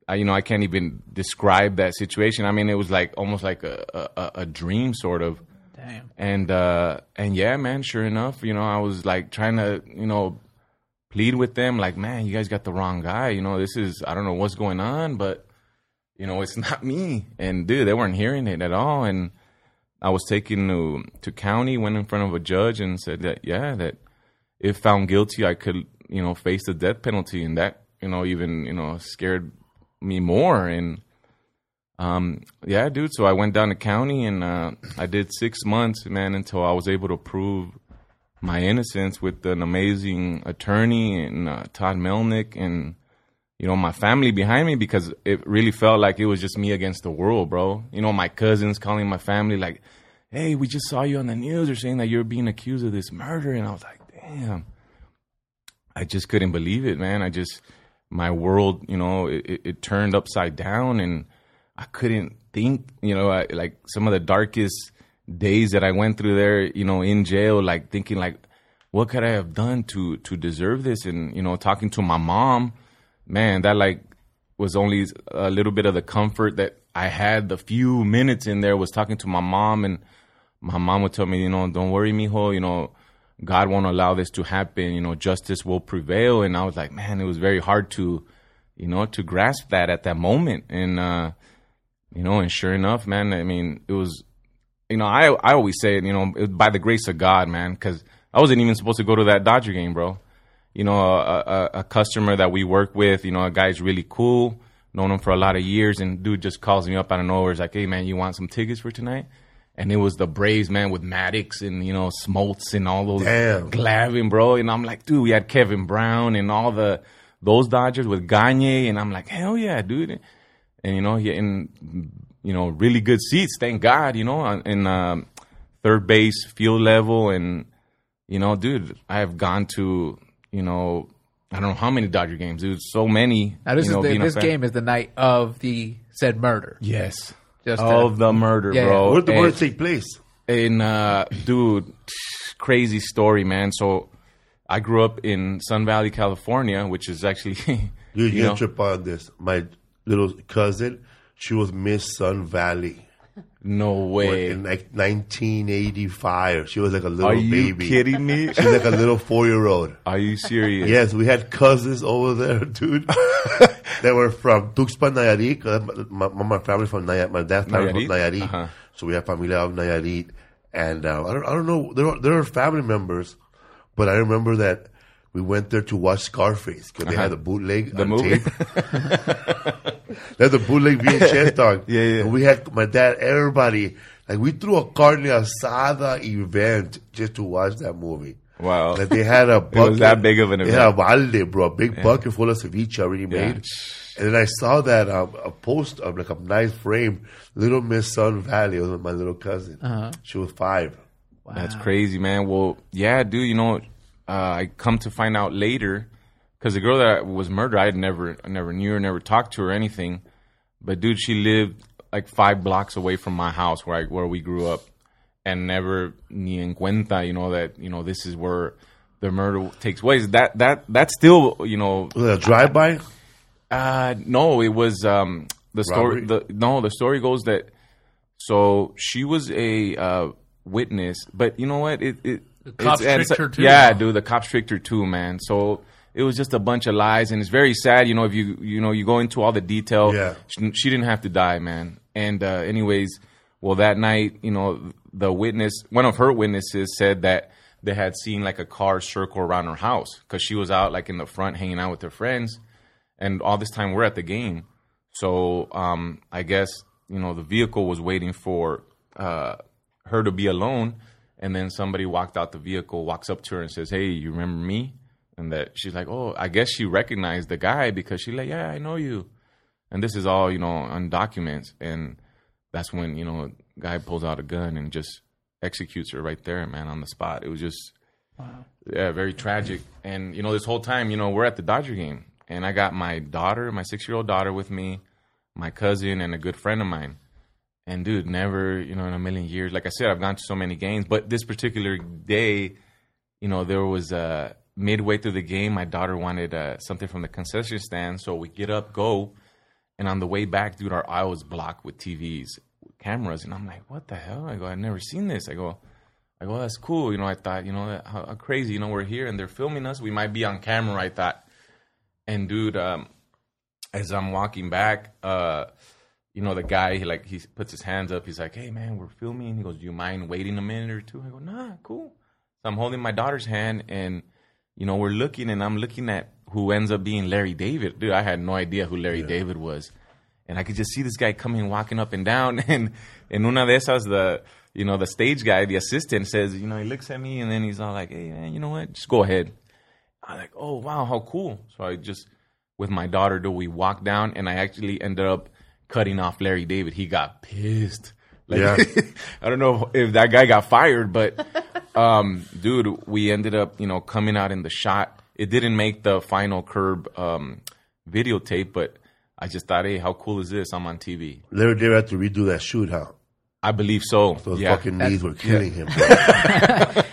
Speaker 7: I, you know, I can't even describe that situation. I mean, it was like almost like a, a, a dream, sort of.
Speaker 4: Damn.
Speaker 7: And uh, and yeah, man. Sure enough, you know, I was like trying to, you know, plead with them, like, man, you guys got the wrong guy. You know, this is I don't know what's going on, but you know, it's not me. And dude, they weren't hearing it at all. And I was taken to to county, went in front of a judge, and said that yeah, that if found guilty, I could you know face the death penalty, and that you know even you know scared me more. And um, yeah, dude. So I went down to county, and uh, I did six months, man, until I was able to prove my innocence with an amazing attorney and uh, Todd Melnik and you know my family behind me because it really felt like it was just me against the world, bro. You know my cousins calling my family like, "Hey, we just saw you on the news. They're saying that you're being accused of this murder," and I was like, "Damn." I just couldn't believe it, man. I just my world, you know, it, it, turned upside down, and I couldn't think, you know, I, like some of the darkest days that I went through there, you know, in jail, like thinking like, what could I have done to to deserve this? And you know, talking to my mom, man, that like was only a little bit of the comfort that I had. The few minutes in there was talking to my mom, and my mom would tell me, you know, don't worry, mijo, you know, God won't allow this to happen. You know, justice will prevail. And I was like, man, it was very hard to, you know, to grasp that at that moment. And uh, you know, and sure enough, man, I mean, it was, you know, I I always say you know, by the grace of God, man, because I wasn't even supposed to go to that Dodger game, bro. You know, a, a, a customer that we work with, you know, a guy's really cool, known him for a lot of years, and dude just calls me up out of nowhere. He's like, "Hey, man, you want some tickets for tonight?" And it was the Braves, man, with Maddux and you know Smoltz and all those
Speaker 2: Damn.
Speaker 7: Glavine, bro. And I'm like, dude, we had Kevin Brown and all the those Dodgers with Gagne, and I'm like, hell yeah, dude. And you know, he in you know really good seats, thank God. You know, in um, third base, field level, and you know, dude, I have gone to you know. I don't know how many Dodger games, dude. So many.
Speaker 4: Now this
Speaker 7: you know,
Speaker 4: is the, this game is the night of the said murder.
Speaker 7: Yes.
Speaker 4: Just
Speaker 7: of
Speaker 4: uh,
Speaker 7: the murder,
Speaker 4: yeah,
Speaker 7: bro.
Speaker 2: Where did the
Speaker 7: And-
Speaker 2: murder take place?
Speaker 7: in uh dude crazy story man so i grew up in sun valley california which is actually
Speaker 2: You,
Speaker 7: you
Speaker 2: you
Speaker 7: know
Speaker 2: trip on this. My little cousin, she was Miss Sun Valley
Speaker 7: no way
Speaker 2: in like 1985. She was like a little
Speaker 7: are you
Speaker 2: baby.
Speaker 7: kidding me
Speaker 2: She's like a little four year old.
Speaker 7: are you serious
Speaker 2: Yes, we had cousins over there, dude. they were from Tuxpan, Nayarit. 'cause My, my, my family from Nayarit. My dad's family from
Speaker 7: Nayarit?
Speaker 2: Nayarit.
Speaker 7: Uh-huh.
Speaker 2: So we have familia of Nayarit. And uh, I, don't, I don't know. There are, there are family members, but I remember that we went there to watch Scarface because they had a bootleg
Speaker 7: Uh-huh. The
Speaker 2: on
Speaker 7: movie?
Speaker 2: tape. they had the bootleg VHS dog.
Speaker 7: Yeah, yeah.
Speaker 2: And we had my dad, everybody. Like we threw a carne asada event just to watch that movie.
Speaker 7: Wow.
Speaker 2: Like they had a bucket.
Speaker 7: was that big of an
Speaker 2: They had a
Speaker 7: event.
Speaker 2: balde, bro, a big bucket full of ceviche already made. And then I saw that um, a post of like a nice frame, Little Miss Sun Valley. It was my little cousin.
Speaker 7: Uh-huh.
Speaker 2: She was five. Wow.
Speaker 7: That's crazy, man. Well, yeah, dude. You know, uh, I come to find out later because the girl that was murdered, I had never, I never knew her, never talked to her or anything. But dude, she lived like five blocks away from my house where I where we grew up, and never ni en cuenta, you know that you know this is where the murder takes place. That that that's still you know
Speaker 2: a drive by?
Speaker 7: uh, no, it was um, the story. The no, the story goes that so she was a uh, witness, but you know what? It, it the
Speaker 5: cops tricked her too.
Speaker 7: Yeah, dude, the cops tricked her too, man. So it was just a bunch of lies, and it's very sad. You know, if you you know you go into all the detail,
Speaker 2: Yeah.
Speaker 7: she, she didn't have to die, man. And uh, anyways, well, that night, you know, the witness, one of her witnesses said that they had seen like a car circle around her house because she was out like in the front hanging out with her friends and all this time we're at the game. So um, I guess you know the vehicle was waiting for uh, her to be alone, and then somebody walked out the vehicle, walks up to her and says, "Hey, you remember me?" And that she's like, "Oh, I guess she recognized the guy because she's like, yeah, I know you." And this is all you know on documents, and that's when you know a guy pulls out a gun and just executes her right there, man, on the spot. It was just yeah, very tragic. And you know, this whole time, you know, we're at the Dodger game, and I got my daughter, my six-year-old daughter, with me, my cousin, and a good friend of mine. And dude, never, you know, in a million years. Like I said, I've gone to so many games, but this particular day, you know, there was uh, midway through the game, my daughter wanted uh, something from the concession stand, so we get up, go, and on the way back, dude, our aisle was blocked with TVs, cameras, and I'm like, what the hell? I go, I've never seen this. I go, I go, that's cool. You know, I thought, you know, how, how crazy. You know, we're here and they're filming us. We might be on camera. I thought, and dude, um, as I'm walking back, uh, you know, the guy, he like he puts his hands up. He's like, "Hey, man, we're filming." He goes, "Do you mind waiting a minute or two? I go, "Nah, cool." So I'm holding my daughter's hand, and you know, we're looking, and I'm looking at who ends up being Larry David. Dude, I had no idea who Larry David was, and I could just see this guy coming, walking up and down, and and una de esas, the you know, the stage guy, the assistant says, you know, he looks at me, and then he's all like, "Hey, man, you know what? Just go ahead." I'm like, "Oh, wow, how cool!" So I just with my daughter, do we walk down, and I actually ended up cutting off Larry David. He got pissed. Like,
Speaker 2: Yeah.
Speaker 7: I don't know if that guy got fired, but um, dude, we ended up, you know, coming out in the shot. It didn't make the final curb um, videotape, but I just thought, hey, how cool is this? I'm on TV.
Speaker 2: Larry David had to redo that shoot, huh?
Speaker 7: I believe so.
Speaker 2: Those
Speaker 7: yeah.
Speaker 2: fucking knees were killing him.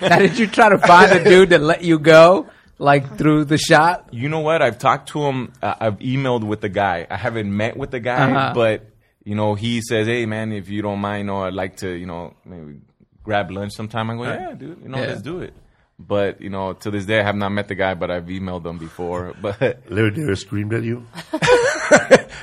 Speaker 4: Now, did you try to find a dude that let you go? Like through the shot.
Speaker 7: You know what? I've talked to him. Uh, I've emailed with the guy. I haven't met with the guy,
Speaker 4: Uh-huh.
Speaker 7: but you know, he says, "Hey, man, if you don't mind, you know, I'd like to, you know, maybe grab lunch sometime." I go, "Yeah, dude, you know,
Speaker 4: Yeah.
Speaker 7: let's do it." But you know, to this day, I have not met the guy, but I've emailed them before. But
Speaker 2: Larry David screamed at you.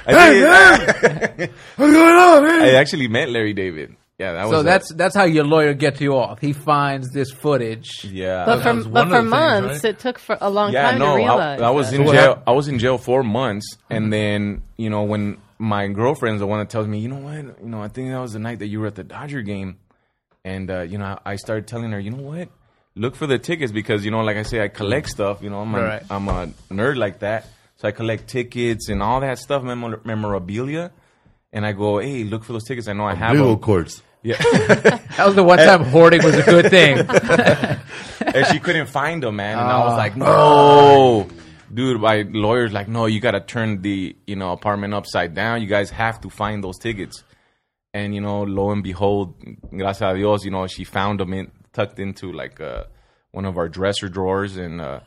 Speaker 7: I, did-
Speaker 2: What's going on, man?
Speaker 7: I actually met Larry David. Yeah, that was
Speaker 4: So
Speaker 7: a-
Speaker 4: that's that's how your lawyer gets you off. He finds this footage.
Speaker 7: yeah.
Speaker 6: But for but for
Speaker 5: the things,
Speaker 6: months,
Speaker 5: right?
Speaker 6: it took for a long
Speaker 7: yeah,
Speaker 6: time
Speaker 7: no,
Speaker 6: to
Speaker 7: I,
Speaker 6: realize.
Speaker 7: I was
Speaker 6: that.
Speaker 7: in
Speaker 2: what
Speaker 7: jail. I was in jail four months, and then you know when my girlfriend's the one that tells me, you know what, you know, I think that was the night that you were at the Dodger game, and uh, you know, I started telling her, you know what, look for the tickets because you know, like I say, I collect stuff. You know, I'm a,
Speaker 4: Right.
Speaker 7: I'm a nerd like that, so I collect tickets and all that stuff, memor- memorabilia. And I go, hey, look for those tickets. I know I have
Speaker 2: Legal
Speaker 7: them.
Speaker 2: courts.
Speaker 7: Yeah.
Speaker 4: That was the one time hoarding was a good thing.
Speaker 7: and she couldn't find them, man. And I was like, no, dude. My lawyer's like, no, you got to turn the you know apartment upside down. You guys have to find those tickets. And you know, lo and behold, gracias a Dios, you know, she found them in, tucked into like uh, one of our dresser drawers, and uh,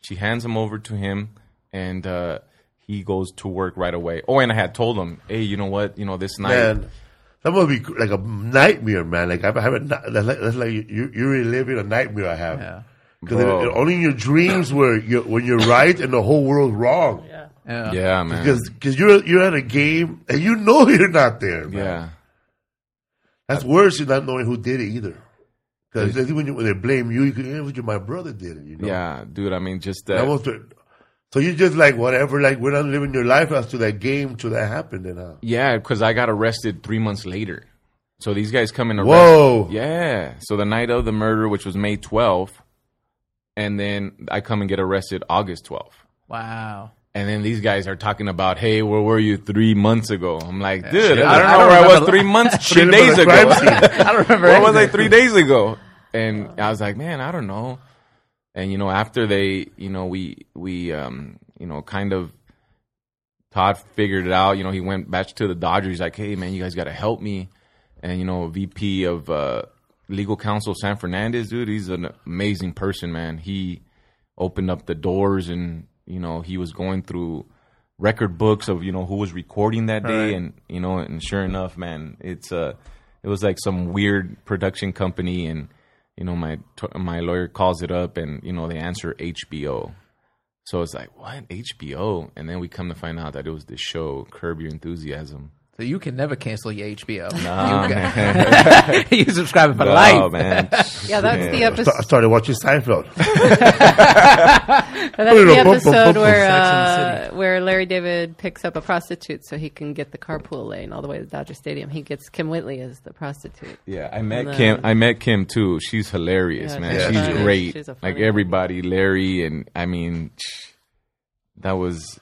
Speaker 7: she hands them over to him, and uh, he goes to work right away. Oh, and I had told him, hey, you know what, you know, this night.
Speaker 2: Man, that must be like a nightmare, man. Like I have a, ni- that's like, that's like you, you're reliving a nightmare I have.
Speaker 4: Yeah.
Speaker 2: Because
Speaker 7: Bro.
Speaker 2: only in your dreams where you when you're right and the whole world's wrong.
Speaker 4: Yeah.
Speaker 7: Yeah, man.
Speaker 2: Because because you're you're at a game and you know you're not there. Man.
Speaker 7: yeah.
Speaker 2: That's worse than not knowing who did it either. Because when, when they blame you, you can, hey, but my brother did it. You know.
Speaker 7: Yeah, dude. I mean, just
Speaker 2: That
Speaker 7: that.
Speaker 2: was the- so you just like whatever, like we're not living your life as to that game to that happened. Then, huh?
Speaker 7: Yeah, because I got arrested three months later. So these guys come in. arrest.
Speaker 2: Whoa.
Speaker 7: Yeah. So the night of the murder, which was May 12th, and then I come and get arrested August 12th.
Speaker 4: Wow.
Speaker 7: And then these guys are talking about, hey, where were you three months ago? I'm like, dude,
Speaker 4: shit.
Speaker 7: I don't
Speaker 4: I
Speaker 7: know
Speaker 4: don't
Speaker 7: where I was three months, three days ago.
Speaker 4: I don't remember.
Speaker 7: Where was I three days ago? And I was like, man, I don't know. And you know, after they, you know, we we um, you know, kind of Todd figured it out. You know, he went back to the Dodgers. He's like, hey man, you guys got to help me. And you know, VP of uh, legal counsel Sam Fernandez, dude, he's an amazing person, man. He opened up the doors, and you know, he was going through record books of you know who was recording that day,
Speaker 2: Right.
Speaker 7: and you know, and sure enough, man, it's uh, it was like some weird production company, and you know, my my lawyer calls it up, and you know, they answer HBO. So it's like, what HBO? And then we come to find out that it was this show, Curb Your Enthusiasm.
Speaker 4: So you can never cancel your HBO.
Speaker 7: Nah,
Speaker 4: you,
Speaker 7: man.
Speaker 4: you subscribe for
Speaker 7: No,
Speaker 4: life.
Speaker 7: man.
Speaker 6: Yeah, that's the episode.
Speaker 2: I
Speaker 6: episode.
Speaker 2: started watching Seinfeld.
Speaker 6: That's the
Speaker 2: Boom, boom,
Speaker 6: episode where uh, where Larry David picks up a prostitute so he can get the carpool lane all the way to Dodger Stadium. He gets Kym Whitley as the prostitute.
Speaker 7: Yeah, I met
Speaker 6: And Kym.
Speaker 7: I met Kym too. She's hilarious,
Speaker 6: Yeah,
Speaker 7: man.
Speaker 6: she's
Speaker 7: she's great.
Speaker 6: She's a
Speaker 7: like everybody, Larry, and I mean, that was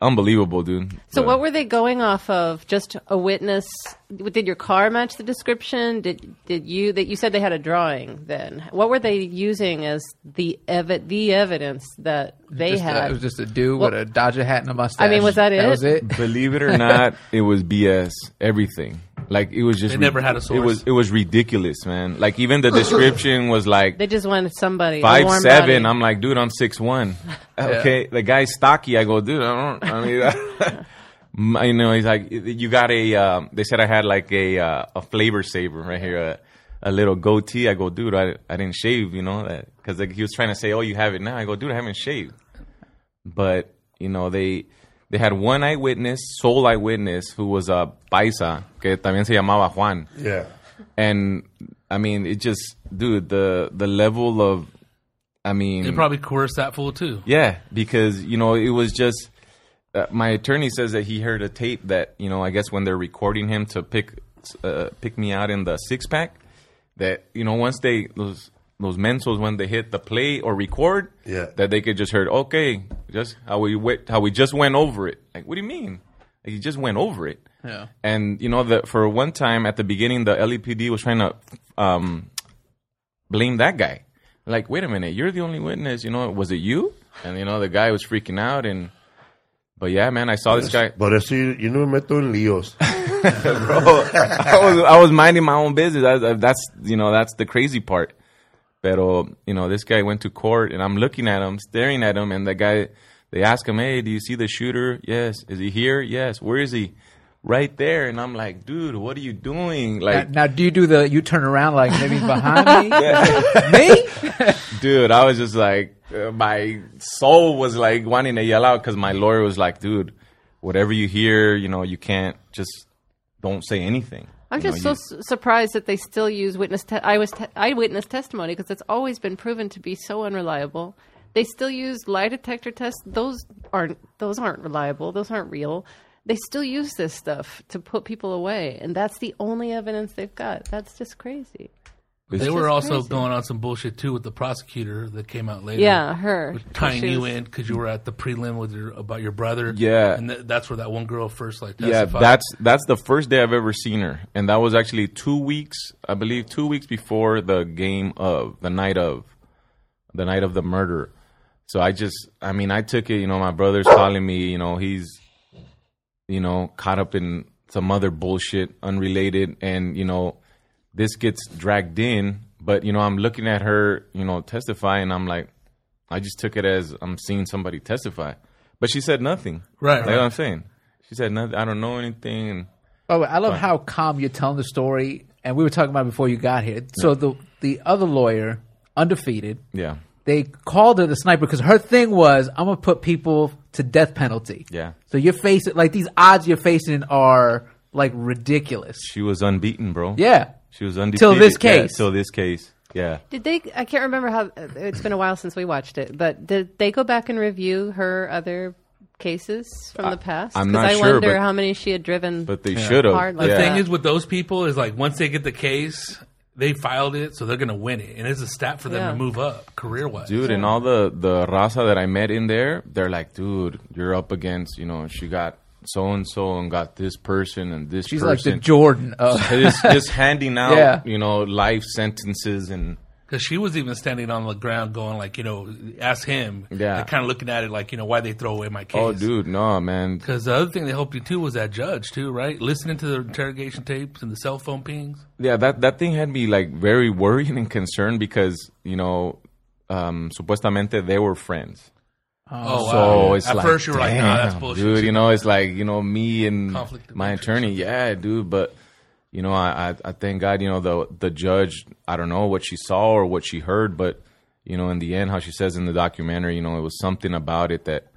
Speaker 7: unbelievable, dude.
Speaker 6: So
Speaker 7: But-
Speaker 6: what were they going off of? Just a witness? Did your car match the description? Did did you that you said they had a drawing? Then what were they using as the evi- the evidence that they
Speaker 4: Just a-
Speaker 6: had?
Speaker 4: it was just a dude
Speaker 6: Well-
Speaker 4: with a Dodger hat and a mustache.
Speaker 6: I mean, was that
Speaker 4: That
Speaker 6: it?
Speaker 4: was it.
Speaker 7: Believe it or not, it was BS. Everything. Like it was just.
Speaker 5: They never had a
Speaker 7: It was. It was ridiculous, man. Like even the description was like
Speaker 6: they just wanted somebody
Speaker 7: five
Speaker 6: warm
Speaker 7: seven.
Speaker 6: body.
Speaker 7: I'm like, dude, I'm six one. Okay, the guy's stocky. I go, dude, I don't. I mean, you know, he's like, you got a. Um, they said I had like a uh, a flavor saver right here, a, a little goatee. I go, dude, I I didn't shave. You know that because like, he was trying to say, oh, you have it now. I go, dude, I haven't shaved. But you know they. They had one eyewitness, sole eyewitness, who was a paisa, que también se llamaba Juan
Speaker 2: Yeah.
Speaker 7: and I mean, it just, dude, the the level of, I mean,
Speaker 5: They probably coerced that fool too.
Speaker 7: yeah, because you know it was just. Uh, my attorney says that he heard a tape that you know I guess when they're recording him to pick uh, pick me out in the six pack, that you know once they those those mensos when they hit the play or record,
Speaker 2: Yeah.
Speaker 7: that they could just heard okay, just how we went, how we just went over it. Like, what do you mean? Like, you just went over it.
Speaker 4: Yeah.
Speaker 7: And you know that for one time at the beginning, the LAPD was trying to um, blame that guy. Like, wait a minute, you're the only witness. You know, was it you? And you know, the guy was freaking out. And but yeah, man, I saw this guy.
Speaker 2: Por eso yo, yo no me meto en líos.
Speaker 7: Bro, I was I was minding my own business. I, I- that's you know that's the crazy part. Pero, you know, this guy went to court and I'm looking at him, staring at him, and the guy, they ask him, hey, do you see the shooter? Yes. Is he here? Yes. Where is he? Right there. And I'm like, dude, what are you doing?
Speaker 4: Now,
Speaker 7: Like,
Speaker 4: now, do you do the you turn around like maybe behind me? me?
Speaker 7: dude, I was just like, uh, my soul was like wanting to yell out because my lawyer was like, dude, whatever you hear, you know, you can't just don't say anything.
Speaker 6: I'm just
Speaker 7: know,
Speaker 6: so
Speaker 7: you-
Speaker 6: surprised that they still use witness te- eyewitness, te- eyewitness testimony because it's always been proven to be so unreliable. They still use lie detector tests. Those aren't those aren't reliable. Those aren't real. They still use this stuff to put people away, and that's the only evidence they've got. That's just crazy.
Speaker 5: They were also
Speaker 6: crazy.
Speaker 5: going on some bullshit too with the prosecutor that came out later.
Speaker 6: Yeah, her.
Speaker 5: tying you
Speaker 6: was-
Speaker 5: in because you were at the prelim with your about your brother.
Speaker 7: Yeah.
Speaker 5: and th- that's where that one girl first like
Speaker 7: yeah, that's that's the first day I've ever seen her, and that was actually two weeks, I believe, two weeks before the game of the night of the night of the murder. So I just, I mean, I took it. You know, my brother's calling me. You know, he's, you know, caught up in some other bullshit, unrelated, and you know, this gets dragged in. But you know, I'm looking at her, you know, testify, and I'm like, I just took it as I'm seeing somebody testify. But she said nothing.
Speaker 5: Right,
Speaker 7: Like
Speaker 5: right.
Speaker 7: what I'm saying. She said nothing. I don't know anything. And
Speaker 4: Oh, I love how calm you're telling the story, and we were talking about it before you got here. So the the other lawyer, undefeated,
Speaker 7: yeah,
Speaker 4: they called her the sniper because her thing was, I'm gonna put people to death penalty.
Speaker 7: Yeah.
Speaker 4: So you're facing like these odds you're facing are like ridiculous.
Speaker 7: she was unbeaten, bro.
Speaker 4: Yeah.
Speaker 7: She was undefeated.
Speaker 4: Till this
Speaker 7: Yeah,
Speaker 4: case.
Speaker 7: till this case. Yeah.
Speaker 6: Did they? I can't remember how. It's been a while since we watched it, but did they go back and review her other cases from the past?
Speaker 7: I'm
Speaker 6: 'Cause
Speaker 7: not
Speaker 6: I
Speaker 7: sure,
Speaker 6: wonder
Speaker 7: but-
Speaker 6: how many she had driven.
Speaker 7: But they should have.
Speaker 6: Like
Speaker 5: the
Speaker 6: Yeah.
Speaker 5: thing is with those people is like once they get the case, they filed it, so they're gonna win it, and it's a stat for them
Speaker 6: Yeah.
Speaker 5: to move up career wise.
Speaker 7: Dude, and all the the raza that I met in there, they're like, dude, you're up against, you know, she got so and so and got this person and this person.
Speaker 4: She's like the Jordan of
Speaker 7: just, just handing out,
Speaker 4: Yeah.
Speaker 7: you know, life sentences and
Speaker 5: Because she was even standing on the ground, going like, you know, ask him.
Speaker 7: Yeah.
Speaker 5: kind of looking at it like, you know, why they throw away my case.
Speaker 7: oh, dude, no, man.
Speaker 5: Because the other thing they helped you too was that judge too, right? Listening to the interrogation tapes and the cell phone pings.
Speaker 7: Yeah, that that thing had me like very worried and concerned because you know, um, supuestamente they were friends.
Speaker 5: Oh,
Speaker 7: So
Speaker 5: wow.
Speaker 7: it's
Speaker 5: At
Speaker 7: like,
Speaker 5: first you were like, nah, that's bullshit.
Speaker 7: dude. You know, it's like you know me and
Speaker 5: Conflict of
Speaker 7: my
Speaker 5: interest
Speaker 7: attorney. Yeah, dude. But you know, I, I I thank God. You know, the the judge. I don't know what she saw or what she heard, but you know, in the end, how she says in the documentary, you know, it was something about it that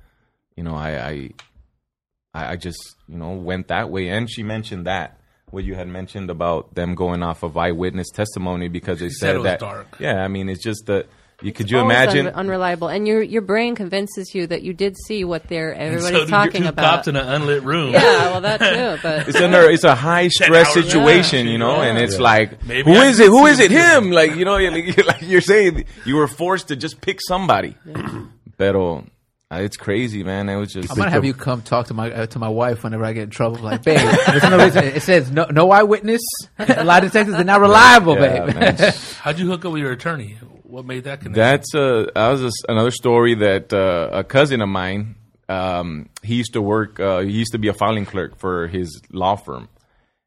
Speaker 7: you know I I I just you know went that way, and she mentioned that. What you had mentioned about them going off of eyewitness testimony because they
Speaker 5: said
Speaker 7: said,
Speaker 5: it was
Speaker 7: that.
Speaker 5: dark.
Speaker 7: Yeah, I mean, it's just that. You could you imagine?
Speaker 6: unre- unreliable, and your your brain convinces you that you did see what they're
Speaker 5: And
Speaker 6: everybody's
Speaker 5: so did
Speaker 6: talking
Speaker 5: two
Speaker 6: about.
Speaker 5: cops in an unlit room.
Speaker 6: yeah, well, that too. But
Speaker 7: it's under it's a high stress
Speaker 5: hours later.
Speaker 7: situation, you know, and it's like
Speaker 5: Maybe
Speaker 7: who
Speaker 5: I
Speaker 7: is it? Who is it?
Speaker 5: it.
Speaker 7: Him? Like you know, you're, like, you're like you're saying you were forced to just pick somebody. Pero uh, it's crazy, man. It was just
Speaker 4: I'm gonna have you come talk to my uh, to my wife whenever I get in trouble. Like, babe, there's no reason. It says no, no eyewitness. A lot of detectives they're not reliable,
Speaker 7: Yeah,
Speaker 4: babe.
Speaker 7: man.
Speaker 5: How'd you hook up with your attorney? What made that connection?
Speaker 7: That's uh, that was just another story that uh, a cousin of mine. Um, he used to work. Uh, he used to be a filing clerk for his law firm.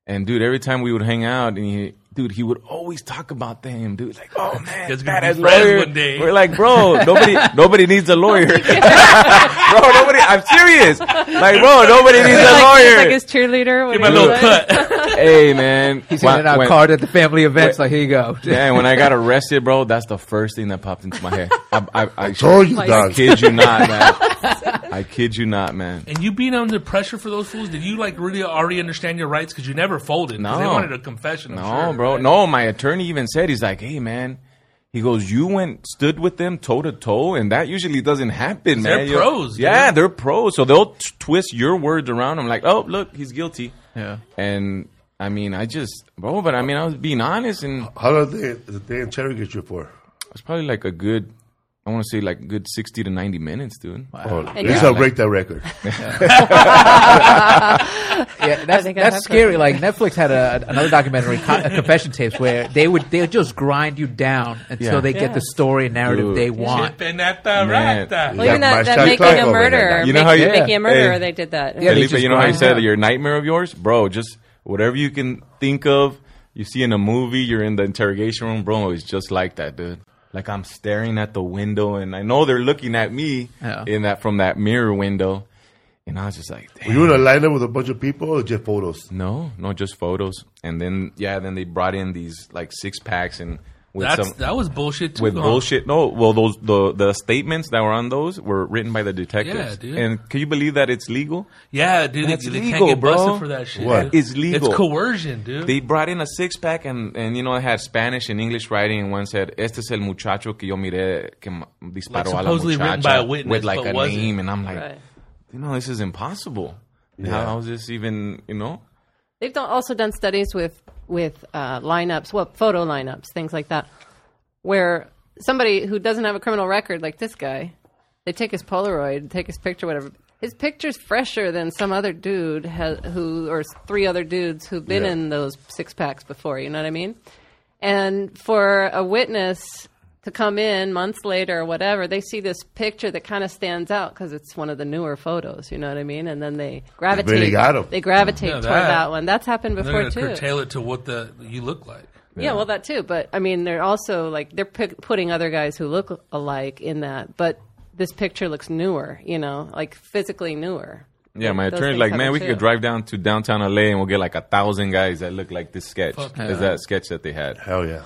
Speaker 7: And dude, every time we would hang out, and he, dude, he would always talk about them, dude. Like, oh man,
Speaker 5: Guys gonna be
Speaker 7: badass lawyer.
Speaker 5: one day.
Speaker 7: We're like, bro, nobody, nobody needs a lawyer, bro. Nobody. I'm serious. Like, bro, nobody needs a
Speaker 6: like, he's
Speaker 7: lawyer.
Speaker 6: like his cheerleader. when
Speaker 5: my little cut.
Speaker 7: Hey, man,
Speaker 4: He's handing out
Speaker 7: When-
Speaker 4: cards at the family events. Like, here you go.
Speaker 7: Yeah, when I got arrested, bro, that's the first thing that popped into my head. I, I, I,
Speaker 2: Told you,
Speaker 6: Like-
Speaker 7: I kid you not, man. I kid you not, man.
Speaker 5: And you being under pressure for those fools, did you like really already understand your rights? Because you never folded. 'cause They
Speaker 7: No.
Speaker 5: wanted a confession. I'm
Speaker 7: No,
Speaker 5: sure,
Speaker 7: bro.
Speaker 5: right?
Speaker 7: No, my attorney even said he's like, hey, man. He goes, you went stood with them toe to toe, and that usually doesn't happen, man.
Speaker 5: They're
Speaker 7: man. You-
Speaker 5: pros,
Speaker 7: Yeah,
Speaker 5: dude.
Speaker 7: they're pros, so they'll t- twist your words around. I'm like, oh, look, he's guilty.
Speaker 4: Yeah.
Speaker 7: And I mean, I just, bro, but I mean, I was being honest, and
Speaker 2: How long did they, did they interrogate you for?
Speaker 7: it was probably like a good, I want to say like a good sixty to ninety minutes, dude.
Speaker 2: Oh,
Speaker 6: And
Speaker 2: let's
Speaker 6: you're-
Speaker 2: not break that record.
Speaker 4: Yeah, that's
Speaker 6: think I
Speaker 4: that's
Speaker 6: have
Speaker 4: scary. Like Netflix had a, another documentary, co- uh, confession tapes, where they would they would just grind you down until
Speaker 7: Yeah.
Speaker 4: they get the story and narrative
Speaker 7: Dude.
Speaker 4: they want.
Speaker 5: Penata
Speaker 7: Man.
Speaker 5: rata.
Speaker 6: Well, even that, that making a
Speaker 2: over there,
Speaker 6: murder.
Speaker 7: You know
Speaker 6: make-
Speaker 7: how you-
Speaker 6: making a murderer,
Speaker 7: Hey.
Speaker 6: they did that.
Speaker 4: Yeah, they
Speaker 7: Felipe, you know how you said your nightmare of yours, bro? Just whatever you can think of, you see in a movie, you're in the interrogation room, bro. It's just like that, dude. like I'm staring at the window, and I know they're looking at me
Speaker 4: Yeah.
Speaker 7: in that from that mirror window, and I was just like,
Speaker 2: Were you in a lineup with a bunch of people or just photos?
Speaker 7: no, no, just photos. And then yeah, then they brought in these like six packs and with
Speaker 5: That's
Speaker 7: some
Speaker 5: that was bullshit too.
Speaker 7: with
Speaker 5: huh?
Speaker 7: bullshit. No, well, those the the statements that were on those were written by the detectives.
Speaker 5: Yeah, dude.
Speaker 7: And can you believe that it's legal?
Speaker 5: Yeah, dude,
Speaker 7: That's
Speaker 5: they, they
Speaker 7: legal,
Speaker 5: can't get
Speaker 7: bro.
Speaker 5: busted for that shit.
Speaker 2: What?
Speaker 5: dude.
Speaker 7: It's legal.
Speaker 5: It's coercion, dude.
Speaker 7: They brought in a six pack and, and you know, it had Spanish and English writing. And one said, "Este es el muchacho que yo miré que disparó
Speaker 5: Like
Speaker 7: a la
Speaker 5: supposedly
Speaker 7: muchacha
Speaker 5: written by a witness,
Speaker 7: with like
Speaker 5: but
Speaker 7: a
Speaker 5: wasn't.
Speaker 7: name." And I'm like,
Speaker 6: Right.
Speaker 7: you know, this is impossible.
Speaker 2: Yeah.
Speaker 7: How's this even? You know?
Speaker 6: They've done, also done studies with with uh, lineups, well, photo lineups, things like that, where somebody who doesn't have a criminal record, like this guy, they take his Polaroid, take his picture, whatever. His picture's fresher than some other dude has, who, or three other dudes who've been
Speaker 2: Yeah.
Speaker 6: in those six packs before. You know what I mean? And for a witness to come in months later or whatever, they see this picture that kind of stands out because it's one of the newer photos. You know what I mean? And then they gravitate.
Speaker 2: really got 'em.
Speaker 6: They gravitate
Speaker 5: Yeah,
Speaker 6: toward
Speaker 5: that.
Speaker 6: that one. That's happened
Speaker 5: They're
Speaker 6: before
Speaker 5: gonna
Speaker 6: too.
Speaker 5: curtail it to what the you look like.
Speaker 6: Yeah. well, that too. But I mean, they're also like they're pick, putting other guys who look alike in that. But this picture looks newer. You know, like physically newer.
Speaker 7: Yeah, my
Speaker 6: Those
Speaker 7: attorney's like, man, we
Speaker 6: too."
Speaker 7: could drive down to downtown LA and we'll get like a thousand guys that look like this sketch.
Speaker 5: Fuck
Speaker 7: Is that sketch that they had?
Speaker 2: Hell yeah.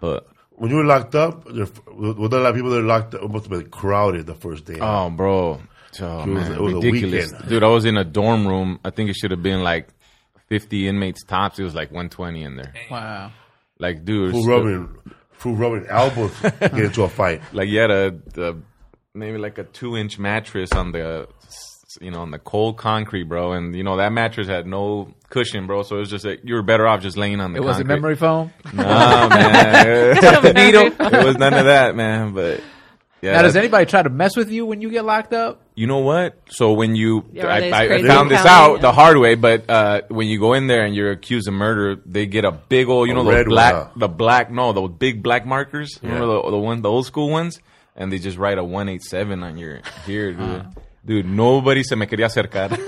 Speaker 7: But
Speaker 2: When you were locked up, there were there a lot of people that were locked up? It must have been crowded the first day.
Speaker 7: oh, bro, oh,
Speaker 2: was-
Speaker 7: man,
Speaker 2: it was a
Speaker 7: ridiculous,
Speaker 2: weekend.
Speaker 7: dude. I was in a dorm room. I think it should have been like fifty inmates tops. It was like one twenty in there.
Speaker 4: Wow.
Speaker 7: Like, dude,
Speaker 2: Full
Speaker 7: it's-
Speaker 2: rubbing, full rubbing elbows get into a fight.
Speaker 7: like you had a, a maybe like a two inch mattress on the you know on the cold concrete, bro, and you know that mattress had no cushion, bro. So it was just like you were better off just laying on the.
Speaker 4: It was a memory foam.
Speaker 7: Nah, man. it was none of that, man. But yeah,
Speaker 4: Now, does anybody try to mess with you when you get locked up?
Speaker 7: you know what? So when you,
Speaker 6: Yeah,
Speaker 7: I,
Speaker 6: they
Speaker 7: I, I
Speaker 6: crazy
Speaker 7: found this
Speaker 6: counting?
Speaker 7: out the hard way, but uh, when you go in there and you're accused of murder, they get a big old, you
Speaker 2: A
Speaker 7: know, the
Speaker 2: red one,
Speaker 7: black,
Speaker 2: huh?
Speaker 7: the black, no, those big black markers.
Speaker 2: Yeah.
Speaker 7: Remember the the one, the old school ones, and they just write a one eight seven on your here, dude. Dude, nobody se me quería acercar.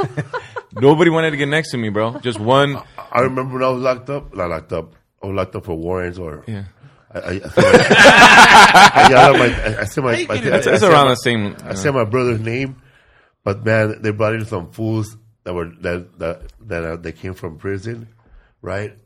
Speaker 7: nobody wanted to get next to me, bro. Just one.
Speaker 2: I remember when I was locked up, not locked up, I was locked up for warrants or.
Speaker 7: Yeah.
Speaker 2: I, I, I, said my, I, yelled out my, I, I said
Speaker 7: around
Speaker 2: my-
Speaker 7: the same.
Speaker 2: I said my brother's name, but man, they brought in some fools that were that that that uh, they came from prison, right?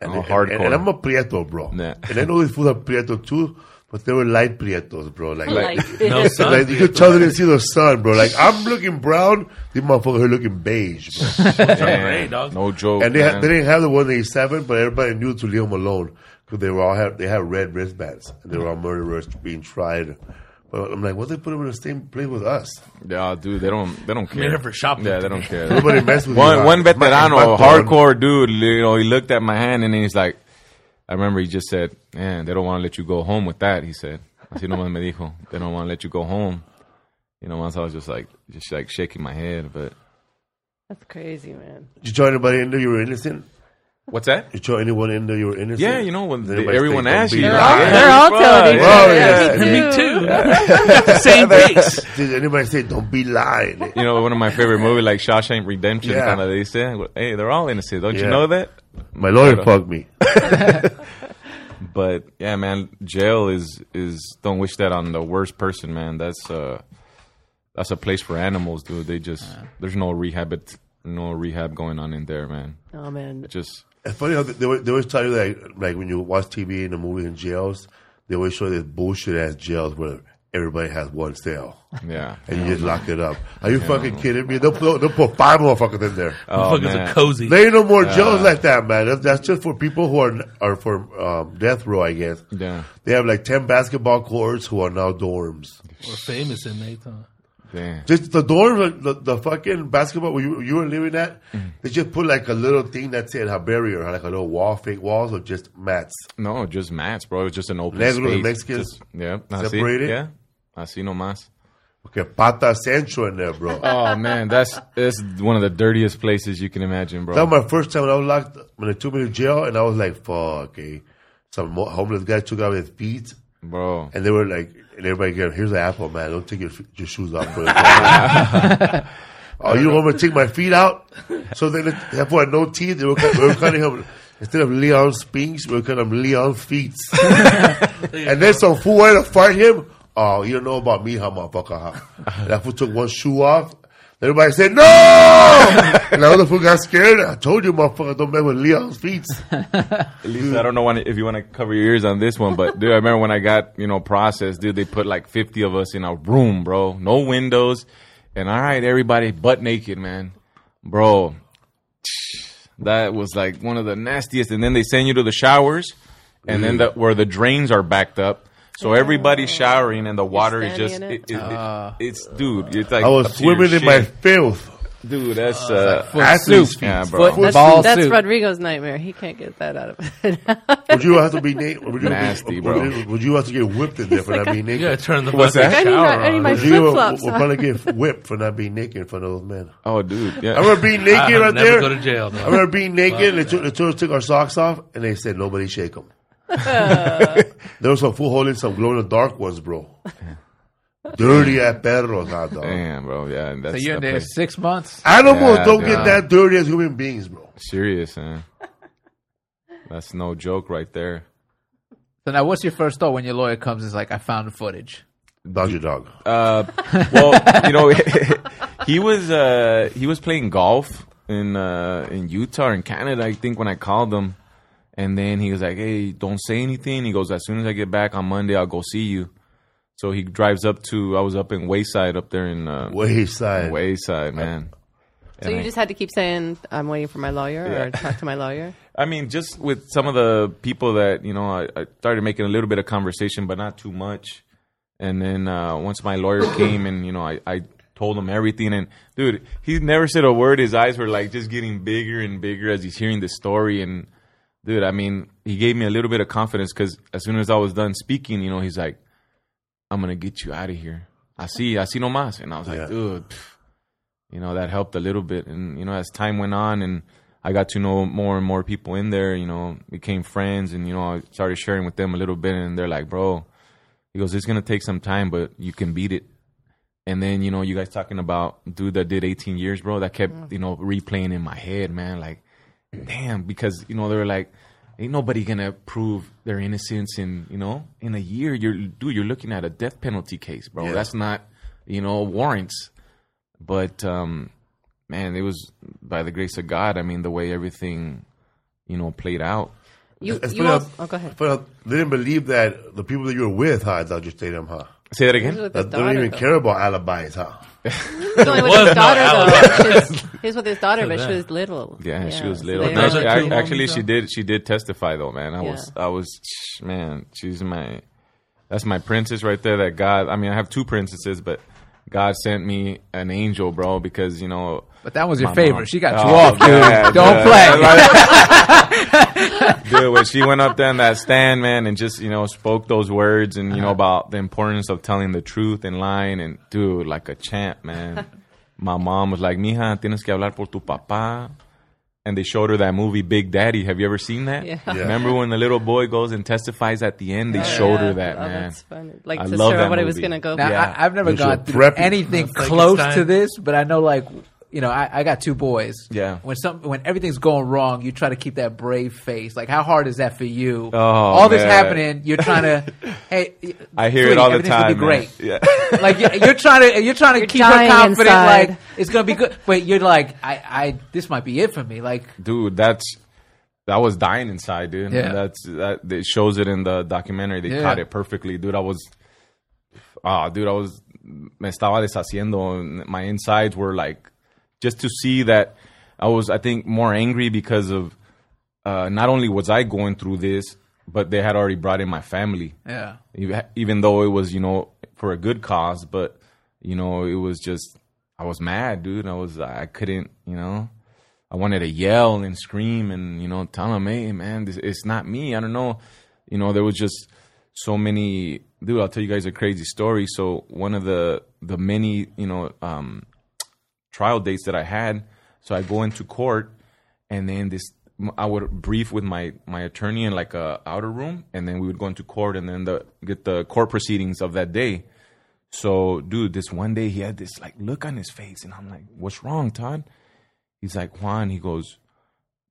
Speaker 2: And,
Speaker 7: Oh,
Speaker 2: they-
Speaker 7: hardcore.
Speaker 2: And, and I'm a prieto, bro.
Speaker 7: Yeah.
Speaker 2: And I know these fools are prieto too, but they were light prietos, bro. Like,
Speaker 6: Like,
Speaker 5: No sun.
Speaker 2: like you could tell they didn't see the sun, bro. Like I'm looking brown, these motherfuckers are looking beige, bro.
Speaker 7: Damn,
Speaker 5: dog.
Speaker 7: No joke.
Speaker 2: and they had,
Speaker 7: man.
Speaker 2: they didn't have the 187, but everybody knew to leave them alone because they were all had they had red wristbands and they were all murderers being tried. But I'm like, what they put them in the same place with us?
Speaker 7: Yeah, dude, they don't they don't care.
Speaker 5: here for shoplifting.
Speaker 7: Yeah, they don't care.
Speaker 2: Nobody mess with
Speaker 7: one
Speaker 2: you.
Speaker 7: one
Speaker 2: It's
Speaker 7: veterano,
Speaker 2: my
Speaker 7: a hardcore dude, you know, he looked at my hand and he's like, I remember he just said, "Man, they don't want to let you go home with that." He said, "Así nomás me dijo, they don't want to let you go home." You know, once I was just like, just like shaking my head, but
Speaker 6: That's crazy, man.
Speaker 2: Did you tell anybody in there you were innocent?
Speaker 7: what's that?
Speaker 2: Did You tell anyone in there you were innocent?
Speaker 7: Yeah, you know when
Speaker 2: Did
Speaker 7: they,
Speaker 2: anybody
Speaker 7: everyone
Speaker 2: say, "Don't
Speaker 7: asks you,
Speaker 6: They're
Speaker 7: like,
Speaker 6: all,
Speaker 2: lying"?
Speaker 6: they're all telling each other.
Speaker 2: Oh, yeah.
Speaker 6: me
Speaker 5: Me
Speaker 6: too.
Speaker 5: too. Same base.
Speaker 2: Did anybody say, don't be lying?
Speaker 7: You know, one of my favorite movies, like Shawshank Redemption,
Speaker 2: Yeah.
Speaker 7: kind of they say, "Hey, they're all innocent, don't you know that?"
Speaker 2: My lawyer fucked me.
Speaker 7: But yeah, man, jail is is don't wish that on the worst person, man. That's uh that's a place for animals, dude. They just there's no rehab no rehab going on in there, man.
Speaker 6: Oh man,
Speaker 7: just
Speaker 2: It's funny how they, they, always- tell you that, like, when you watch TV and the movie in jails, they always show this bullshit ass jails where everybody has one cell.
Speaker 7: yeah.
Speaker 2: And you just lock it up. Are you fucking kidding me? They'll put, they'll put five motherfuckers in there.
Speaker 7: Oh,
Speaker 5: Motherfuckers
Speaker 7: man.
Speaker 5: are cozy.
Speaker 2: There ain't no more jails like that, man. That's, that's just for people who are are for um, death row, I guess.
Speaker 7: Yeah.
Speaker 2: They have like ten basketball courts who are now dorms.
Speaker 5: We're famous in Nathan.
Speaker 7: Damn.
Speaker 2: Just the dorms, the, the fucking basketball where you, you were living at,
Speaker 7: Mm-hmm.
Speaker 2: they just put like a little thing that said a barrier, like a little wall, fake walls, or just mats.
Speaker 7: No, just mats, bro. It's just an open
Speaker 2: Negros and
Speaker 7: space.
Speaker 2: Mexicans
Speaker 7: Just- yeah. Así,
Speaker 2: separated?
Speaker 7: Yeah. Así nomás.
Speaker 2: Okay, pata centro in there, bro.
Speaker 7: Oh man, that's that's one of the dirtiest places you can imagine, bro.
Speaker 2: That was my first time when I was locked when they took me to jail, and I was like, "Fuck!" Okay, some homeless guy took out his feet,
Speaker 7: bro.
Speaker 2: and they were like, and everybody get, "Here's an apple, man. Don't take your your shoes off." For oh, you don't want me to take my feet out? So then, they- therefore, no teeth. They were, they were cutting him. Instead of Leon Spinks, we're calling him Leon Feets. and then some fool wanted to fight him. Oh, you don't know about me, huh, motherfucker, huh? that fool took one shoe off. Everybody said, no! and oh, the other fool got scared. I told you, motherfucker, don't mess with Leon's feet.
Speaker 7: At least I don't know when, if you want to cover your ears on this one, but dude, I remember when I got you know processed, dude. They put like fifty of us in a room, bro. No windows, and all right, everybody butt naked, man, bro. That was like one of the nastiest. And then they send you to the showers, and then mm-hmm. the, where the drains are backed up. So everybody's showering and the water is just
Speaker 6: standing in
Speaker 7: it, it, it- it's dude. It's like
Speaker 2: I was
Speaker 7: up to your
Speaker 2: swimming in my
Speaker 7: shin.
Speaker 2: filth.
Speaker 7: dude. That's uh,
Speaker 2: Athlete's feet.
Speaker 7: yeah, bro.
Speaker 4: Foot-
Speaker 6: That's,
Speaker 4: Ball
Speaker 6: that's
Speaker 4: suit.
Speaker 6: Rodrigo's nightmare. He can't get that out of it.
Speaker 2: Would you have to be naked? Would you,
Speaker 7: Nasty,
Speaker 2: would,
Speaker 7: bro.
Speaker 2: Would, would you have to get whipped in there for not being
Speaker 5: You
Speaker 2: naked?
Speaker 5: gotta turn the
Speaker 7: What's
Speaker 5: fucking
Speaker 7: that?
Speaker 6: I need
Speaker 5: shower
Speaker 6: my- I need
Speaker 5: on.
Speaker 6: my-
Speaker 2: Rodrigo will,
Speaker 6: flip-flops
Speaker 2: will
Speaker 6: on.
Speaker 2: probably get whipped for not being naked in front of those men.
Speaker 7: Oh, dude. Yeah.
Speaker 2: I remember being naked
Speaker 5: I'll
Speaker 2: right
Speaker 5: never
Speaker 2: there.
Speaker 5: go to jail.
Speaker 2: I
Speaker 5: No.
Speaker 2: remember being naked and they took, they took, took our socks off and they said, nobody shake them. there was some fool holding some glow in the dark ones, bro. Dirty at perros, hot dog.
Speaker 7: Damn, bro. Yeah. That's
Speaker 4: So you're in
Speaker 7: the
Speaker 4: there
Speaker 7: place.
Speaker 4: six months.
Speaker 2: Animals
Speaker 7: Yeah,
Speaker 2: don't
Speaker 7: dude.
Speaker 2: get that dirty as human beings, bro.
Speaker 7: Serious, man. That's no joke right there.
Speaker 4: So now, what's your first thought when your lawyer comes? and Is like, I found the footage.
Speaker 2: Dodgy dog.
Speaker 7: Uh, well, you know, he was uh, he was playing golf in uh, in Utah in Canada, I think, when I called him, and then he was like, "Hey, don't say anything." He goes, "As soon as I get back on Monday, I'll go see you." So he drives up to I was up in Wayside up there in uh,
Speaker 2: Wayside.
Speaker 7: Wayside, man.
Speaker 6: so
Speaker 7: And
Speaker 6: you
Speaker 7: I-
Speaker 6: just had to keep saying, "I'm waiting for my lawyer"
Speaker 7: Yeah.
Speaker 6: or talk to my lawyer.
Speaker 7: I mean, just with some of the people that you know, I, I started making a little bit of conversation, but not too much. And then uh, once my lawyer came, and you know, I, I told him everything. And dude, he never said a word. His eyes were like just getting bigger and bigger as he's hearing the story. And dude, I mean, he gave me a little bit of confidence because as soon as I was done speaking, you know, he's like, "I'm gonna get you out of here." I see, I see no más. And I was like,
Speaker 2: Yeah.
Speaker 7: dude, pff, you know, that helped a little bit. And you know, as time went on and I got to know more and more people in there, you know, became friends and, you know, I started sharing with them a little bit and they're like, bro, he goes, it's going to take some time, but you can beat it. And then, you know, you guys talking about dude that did 18 years, bro, that kept, mm. you know, replaying in my head, man. Like, damn, because, you know, they were like, ain't nobody going to prove their innocence in, you know, in a year. You're, dude, you're looking at a death penalty case, bro.
Speaker 2: Yeah.
Speaker 7: That's not, you know, warrants. But, um, man, it was by the grace of God. I mean, the way everything, you know, played out.
Speaker 6: You,
Speaker 2: It's
Speaker 6: you
Speaker 2: funny
Speaker 6: also,
Speaker 2: how-
Speaker 6: oh, go ahead.
Speaker 2: But they didn't believe that the people that you were with, huh, at Dodger Stadium, huh?
Speaker 7: Say that again.
Speaker 6: with his
Speaker 2: That they don't even
Speaker 6: though.
Speaker 2: care about alibis, huh?
Speaker 6: He was only with his daughter, though. His- He was with his daughter, but she was little.
Speaker 7: Yeah, she was little.
Speaker 6: they
Speaker 7: No, she,
Speaker 6: like-
Speaker 7: I, actually, she did. She did testify, though, man. I was, I was, man. She's my, that's my princess right there. That God. I mean, I have two princesses, but God sent me an angel, bro, because you know.
Speaker 4: But that was your
Speaker 7: my
Speaker 4: favorite.
Speaker 7: mom-
Speaker 4: She got you
Speaker 7: Oh,
Speaker 4: off, dude.
Speaker 7: yeah,
Speaker 4: Don't
Speaker 7: dude.
Speaker 4: play.
Speaker 7: dude, when she went up there in that stand, man, and just you know spoke those words and you know uh-huh. about the importance of telling the truth and lying, and dude, like a champ, man. My mom was like, "Mija, tienes que hablar por tu papá." And they showed her that movie Big Daddy. Have you ever seen that?
Speaker 6: Yeah.
Speaker 2: Yeah.
Speaker 7: Remember when the little boy goes and testifies at the end? They showed her that,
Speaker 6: oh,
Speaker 7: man.
Speaker 6: That's funny. Like
Speaker 7: I
Speaker 6: to
Speaker 7: love
Speaker 6: show
Speaker 7: that
Speaker 6: what it was
Speaker 7: movie.
Speaker 6: going to go.
Speaker 4: Now,
Speaker 7: Yeah.
Speaker 4: I, I've never
Speaker 2: Those are
Speaker 4: gone through anything close to this, but I know, like, you know, I, I got two boys.
Speaker 7: Yeah.
Speaker 4: When some when everything's going wrong, you try to keep that brave face. Like, how hard is that for you?
Speaker 7: Oh,
Speaker 4: all this happening, you're trying to. hey,
Speaker 7: I hear
Speaker 4: sweetie,
Speaker 7: it all the time.
Speaker 4: Gonna be
Speaker 7: man.
Speaker 4: great.
Speaker 7: Yeah.
Speaker 4: like you're, you're trying to you're trying to
Speaker 6: You're
Speaker 4: keep her
Speaker 6: dying
Speaker 4: confident.
Speaker 6: inside.
Speaker 4: Like it's gonna be good, but you're like, I, I this might be it for me. Like,
Speaker 7: dude that's that was dying inside dude
Speaker 4: Yeah.
Speaker 7: that's that it shows it in the documentary they
Speaker 4: Yeah.
Speaker 7: caught it perfectly dude i was ah dude i was me estaba deshaciendo my insides were like just to see that i was i think more angry because of uh not only was i going through this but they had already brought in my family.
Speaker 4: Yeah,
Speaker 7: even though it was you know for a good cause but you know it was just i was mad dude. I was i couldn't you know. I wanted to yell and scream and you know tell them hey man this, it's not me. I don't know. You know there was just so many dude i'll tell you guys a crazy story. So one of the the many you know um trial dates that i had so i go into court and then this I would brief with my my attorney in like a outer room, and then we would go into court, and then the get the court proceedings of that day. So, dude, this one day he had this like look on his face, and I'm like, "What's wrong, Todd?" He's like, "Juan," he goes,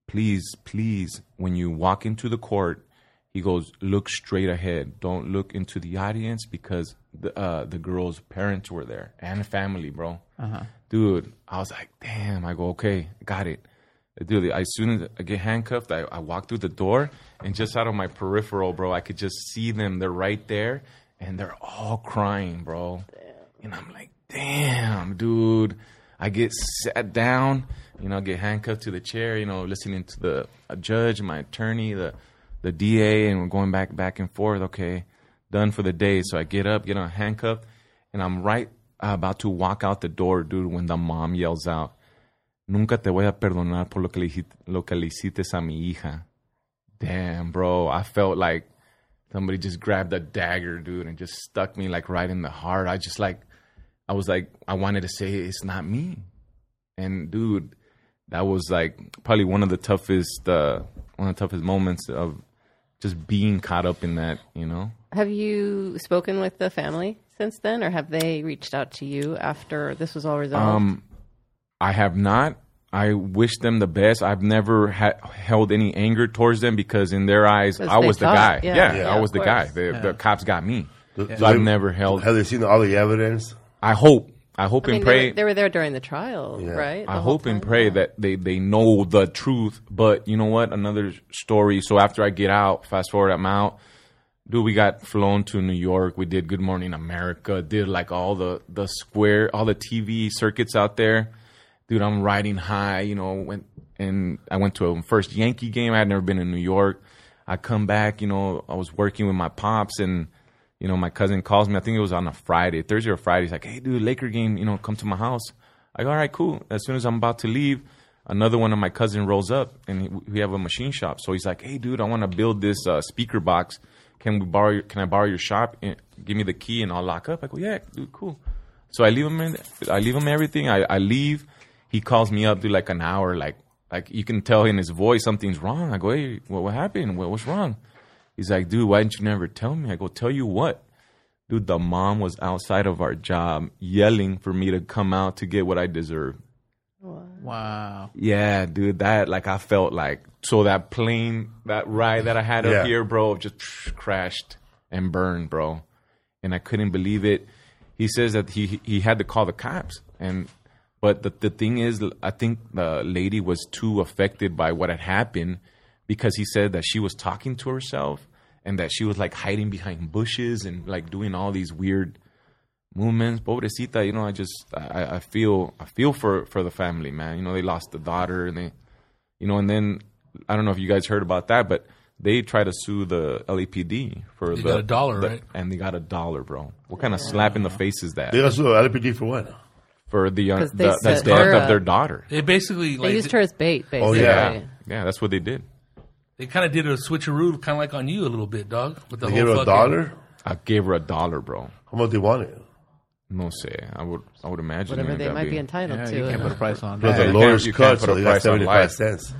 Speaker 7: please, please, when you walk into the court, he goes, look straight ahead. Don't look into the audience because the uh, the girl's parents were there and family, bro. Dude, I was like, damn. I go, okay, got it. Dude, as soon as I get handcuffed, I, I walk through the door, and just out of my peripheral, bro, I could just see them. They're right there, and they're all crying, bro. And I'm like, damn, dude. I get sat down, you know, get handcuffed to the chair, you know, listening to the a judge, my attorney, the the DA, and we're going back back and forth. Okay, done for the day. So I get up, get on handcuffed, and I'm right uh, about to walk out the door, dude, when the mom yells out, Nunca te voy a perdonar por lo que le, lo que le hiciste a mi hija. Damn, bro. I felt like somebody just grabbed a dagger, dude, and just stuck me like right in the heart. I just like, I was like, I wanted to say it's not me. And dude, that was like probably one of the toughest, uh, one of the toughest moments of just being caught up in that, you know?
Speaker 6: Have you spoken with the family since then, or have they reached out to you after this was all resolved?
Speaker 7: Um, I have not. I wish them the best. I've never ha- held any anger towards them because in their eyes, I was the
Speaker 6: thought-
Speaker 7: guy.
Speaker 6: yeah,
Speaker 7: Yeah,
Speaker 6: yeah,
Speaker 7: I was
Speaker 6: of
Speaker 7: the guy.
Speaker 6: course.
Speaker 7: The, the cops got me.
Speaker 2: Do-
Speaker 7: So I've
Speaker 2: they-
Speaker 7: never held.
Speaker 2: Have they seen all the evidence?
Speaker 7: I hope. I hope
Speaker 6: I mean,
Speaker 7: and
Speaker 6: they
Speaker 7: pray.
Speaker 6: were, they were there during the trial,
Speaker 2: Yeah.
Speaker 6: right?
Speaker 7: I
Speaker 6: The whole
Speaker 7: hope and pray
Speaker 6: Yeah.
Speaker 7: that they, they know the truth. But you know what? Another story. So after I get out, fast forward, I'm out. Dude, we got flown to New York. We did Good Morning America. Did like all the the square, all the TV circuits out there. Dude, I'm riding high. You know, went and I went to a first Yankee game. I had never been in New York. I come back. You know, I was working with my pops and you know, my cousin calls me. I think it was on a Friday, Thursday or Friday. He's like, "Hey, dude, Laker game. You know, come to my house." I go, "All right, cool." As soon as I'm about to leave, another one of my cousin rolls up, and he, we have a machine shop. So he's like, "Hey, dude, I want to build this uh, speaker box. Can we borrow? Your, can I borrow your shop? And give me the key, and I'll lock up." I go, "Yeah, dude, cool." So I leave him. In, I leave him everything. I, I leave. He calls me up, dude, like an hour. Like, like you can tell in his voice something's wrong. I go, "Hey, what, what happened? What, what's wrong?" He's like, dude, why didn't you never tell me? I go, tell you what? Dude, the mom was outside of our job yelling for me to come out to get what I deserve.
Speaker 4: Wow.
Speaker 7: Yeah, dude, that like I felt like so that plane, that ride that I had
Speaker 2: Yeah.
Speaker 7: up here, bro, just crashed and burned, bro. And I couldn't believe it. He says that he he had to call the cops and but the the thing is I think the lady was too affected by what had happened because he said that she was talking to herself and that she was like hiding behind bushes and like doing all these weird movements. Pobrecita, you know, I just I, I feel I feel for for the family, man. You know, they lost the daughter and they you know, and then I don't know if you guys heard about that, but they try to sue the LAPD for
Speaker 5: They
Speaker 7: the
Speaker 5: got a dollar,
Speaker 7: the-
Speaker 5: right?
Speaker 7: And they got a dollar, bro. What kind of slap in the face is that
Speaker 2: They got sued LAPD for what?
Speaker 7: for the uh,
Speaker 6: 'Cause they
Speaker 7: the, the death
Speaker 6: her
Speaker 7: of their daughter?
Speaker 5: They basically
Speaker 6: They used her as bait, basically.
Speaker 2: Oh,
Speaker 7: Yeah, yeah, that's what they did.
Speaker 5: they kind of did a switcheroo, kind of like on you a little bit, dog. With the
Speaker 2: They
Speaker 5: whole
Speaker 2: gave her a dollar?
Speaker 7: I gave her a dollar, bro.
Speaker 2: How much they wanted?
Speaker 7: No say. I would I would imagine
Speaker 6: Whatever they might be entitled
Speaker 4: Yeah,
Speaker 6: to.
Speaker 4: you can't put a price on
Speaker 2: Plus
Speaker 4: that.
Speaker 2: the lawyer's
Speaker 7: can't- you can't
Speaker 2: cut,
Speaker 7: put
Speaker 2: so
Speaker 7: a
Speaker 2: they got 75 cents.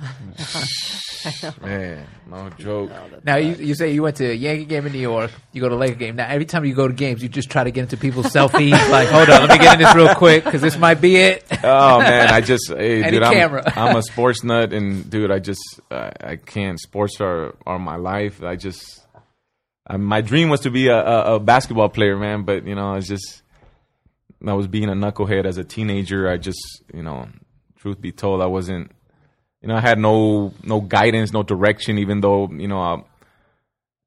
Speaker 7: Man, no joke.
Speaker 4: Now you, you say you went to a Yankee game in New York. You go to Laker game. Now every time you go to games, you just try to get into people's selfies. like, hold on, let me get in this real quick because this might be it.
Speaker 7: Oh man, I just hey,
Speaker 4: Any
Speaker 7: dude, I'm. I'm a sports nut, and dude, I just I, I can't. Sports are are my life. I just uh, my dream was to be a, a, a basketball player, man. But you know, it's just I was being a knucklehead as a teenager. I just you know, truth be told, I wasn't. You know, I had no no guidance, no direction. Even though you know, I,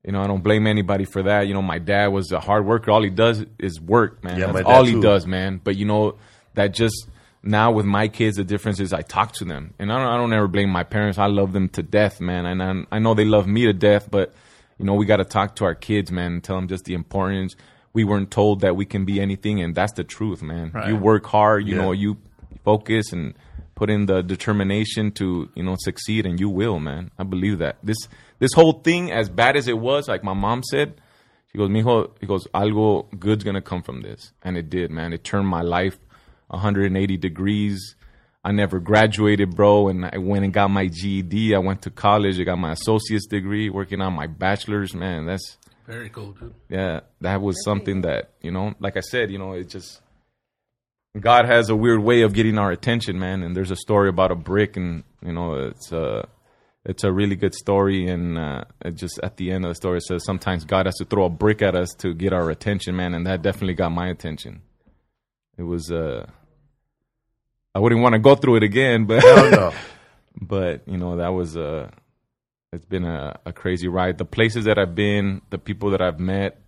Speaker 7: you know, I don't blame anybody for that. You know, my dad was a hard worker. All he does is work, man.
Speaker 2: Yeah,
Speaker 7: That's all he
Speaker 2: too.
Speaker 7: does, man. But you know, that just now with my kids, the difference is I talk to them, and I don't, I don't ever blame my parents. I love them to death, man, and I, I know they love me to death. But you know, we got to talk to our kids, man, and tell them just the importance. We weren't told that we can be anything, and that's the truth, man.
Speaker 4: Right.
Speaker 7: You work hard, you
Speaker 2: Yeah.
Speaker 7: know, you focus and put in the determination to you know succeed, and you will, man. I believe that this this whole thing, as bad as it was, like my mom said, she goes, "Mijo," he goes, "Algo good's gonna come from this," and it did, man. It turned my life 180 degrees. I never graduated, bro, and I went and got my GED. I went to college. I got my associate's degree, working on my bachelor's. Man, that's
Speaker 5: Very cool, dude.
Speaker 7: yeah, that was something that you know, like I said, you know, it just God has a weird way of getting our attention, man. And there's a story about a brick, and you know, it's a it's a really good story, and uh, it just at the end of the story it says sometimes God has to throw a brick at us to get our attention, man, and that definitely got my attention. It was uh, I wouldn't want to go through it again, but
Speaker 2: Hell no.
Speaker 7: but you know that was a it's been a, a crazy ride the places that i've been the people that i've met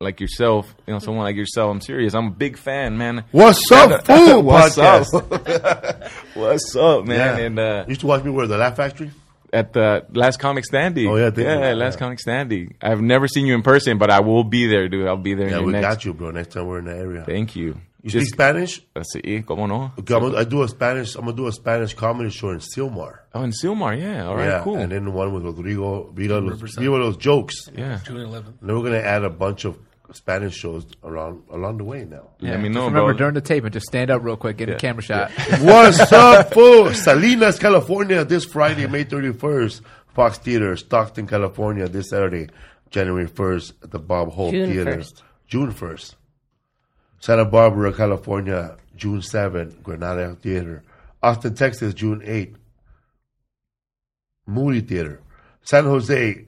Speaker 7: like yourself you know someone like yourself i'm serious i'm a big fan man
Speaker 2: What's up, fool?
Speaker 7: What's
Speaker 2: podcast.
Speaker 7: up? what's up man
Speaker 2: Yeah.
Speaker 7: and uh
Speaker 2: You used to watch me where the Laugh Factory.
Speaker 7: at the last comic standing
Speaker 2: Oh, yeah,
Speaker 7: yeah last
Speaker 2: Yeah.
Speaker 7: comic standing i've never seen you in person but i will be there dude i'll be there
Speaker 2: Yeah, we
Speaker 7: next
Speaker 2: got you, bro. Next time we're in the area.
Speaker 7: thank you
Speaker 2: You speak Spanish?
Speaker 7: sí, cómo no
Speaker 2: Okay, I'm gonna, I do a Spanish. I'm gonna do a Spanish comedy show in Sylmar.
Speaker 7: oh in sylmar yeah all right
Speaker 2: yeah,
Speaker 7: cool
Speaker 2: and then one with Rodrigo. Viva los, Viva los jokes.
Speaker 7: yeah
Speaker 5: June 11th.
Speaker 2: And then we're gonna add a bunch of Spanish shows around along the way now.
Speaker 7: let me
Speaker 4: Just
Speaker 7: know
Speaker 4: remember
Speaker 7: bro
Speaker 4: during the tape and just stand up real quick, get a camera shot.
Speaker 2: What's up, fool? Salinas, California, this Friday, May 31st. Fox Theater, Stockton, California, this Saturday, January 1st, at the Bob Hope
Speaker 6: June
Speaker 2: Theater.
Speaker 6: 1st.
Speaker 2: June 1st. Santa Barbara, California, June 7th, Granada Theater. Austin, Texas, June 8th, Moody Theater. San Jose,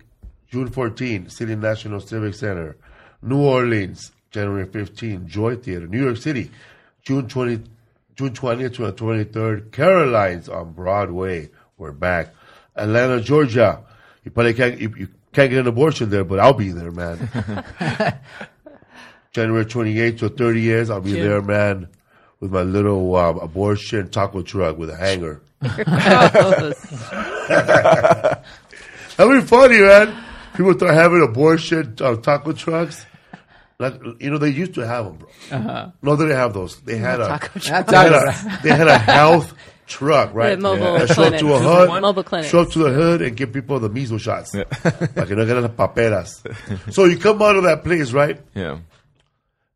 Speaker 2: June 14th, City National Civic Center. New Orleans, January 15th, Joy Theater. New York City, June 20, June 20th to the 23rd, Carolines on Broadway. We're back. Atlanta, Georgia. You probably can't, you, you can't get an abortion there, but I'll be there, man. January 28th to 30 years, I'll be
Speaker 6: June.
Speaker 2: there, man, with my little um, abortion taco truck with a hanger. That'd be funny, man. People start having abortion uh, taco trucks. Like, you know, they used to have them, bro.
Speaker 6: Uh-huh.
Speaker 2: No, they didn't have those. They had a,
Speaker 4: Not
Speaker 2: they had
Speaker 4: taco.
Speaker 2: a, they had a health truck, right?
Speaker 6: The mobile
Speaker 2: That show up to a
Speaker 6: clinic.
Speaker 2: hood,
Speaker 6: Mobile clinic.
Speaker 2: show up to the hood and give people the measles shots. like, you know, get las paperas. so you come out of that place, right?
Speaker 7: yeah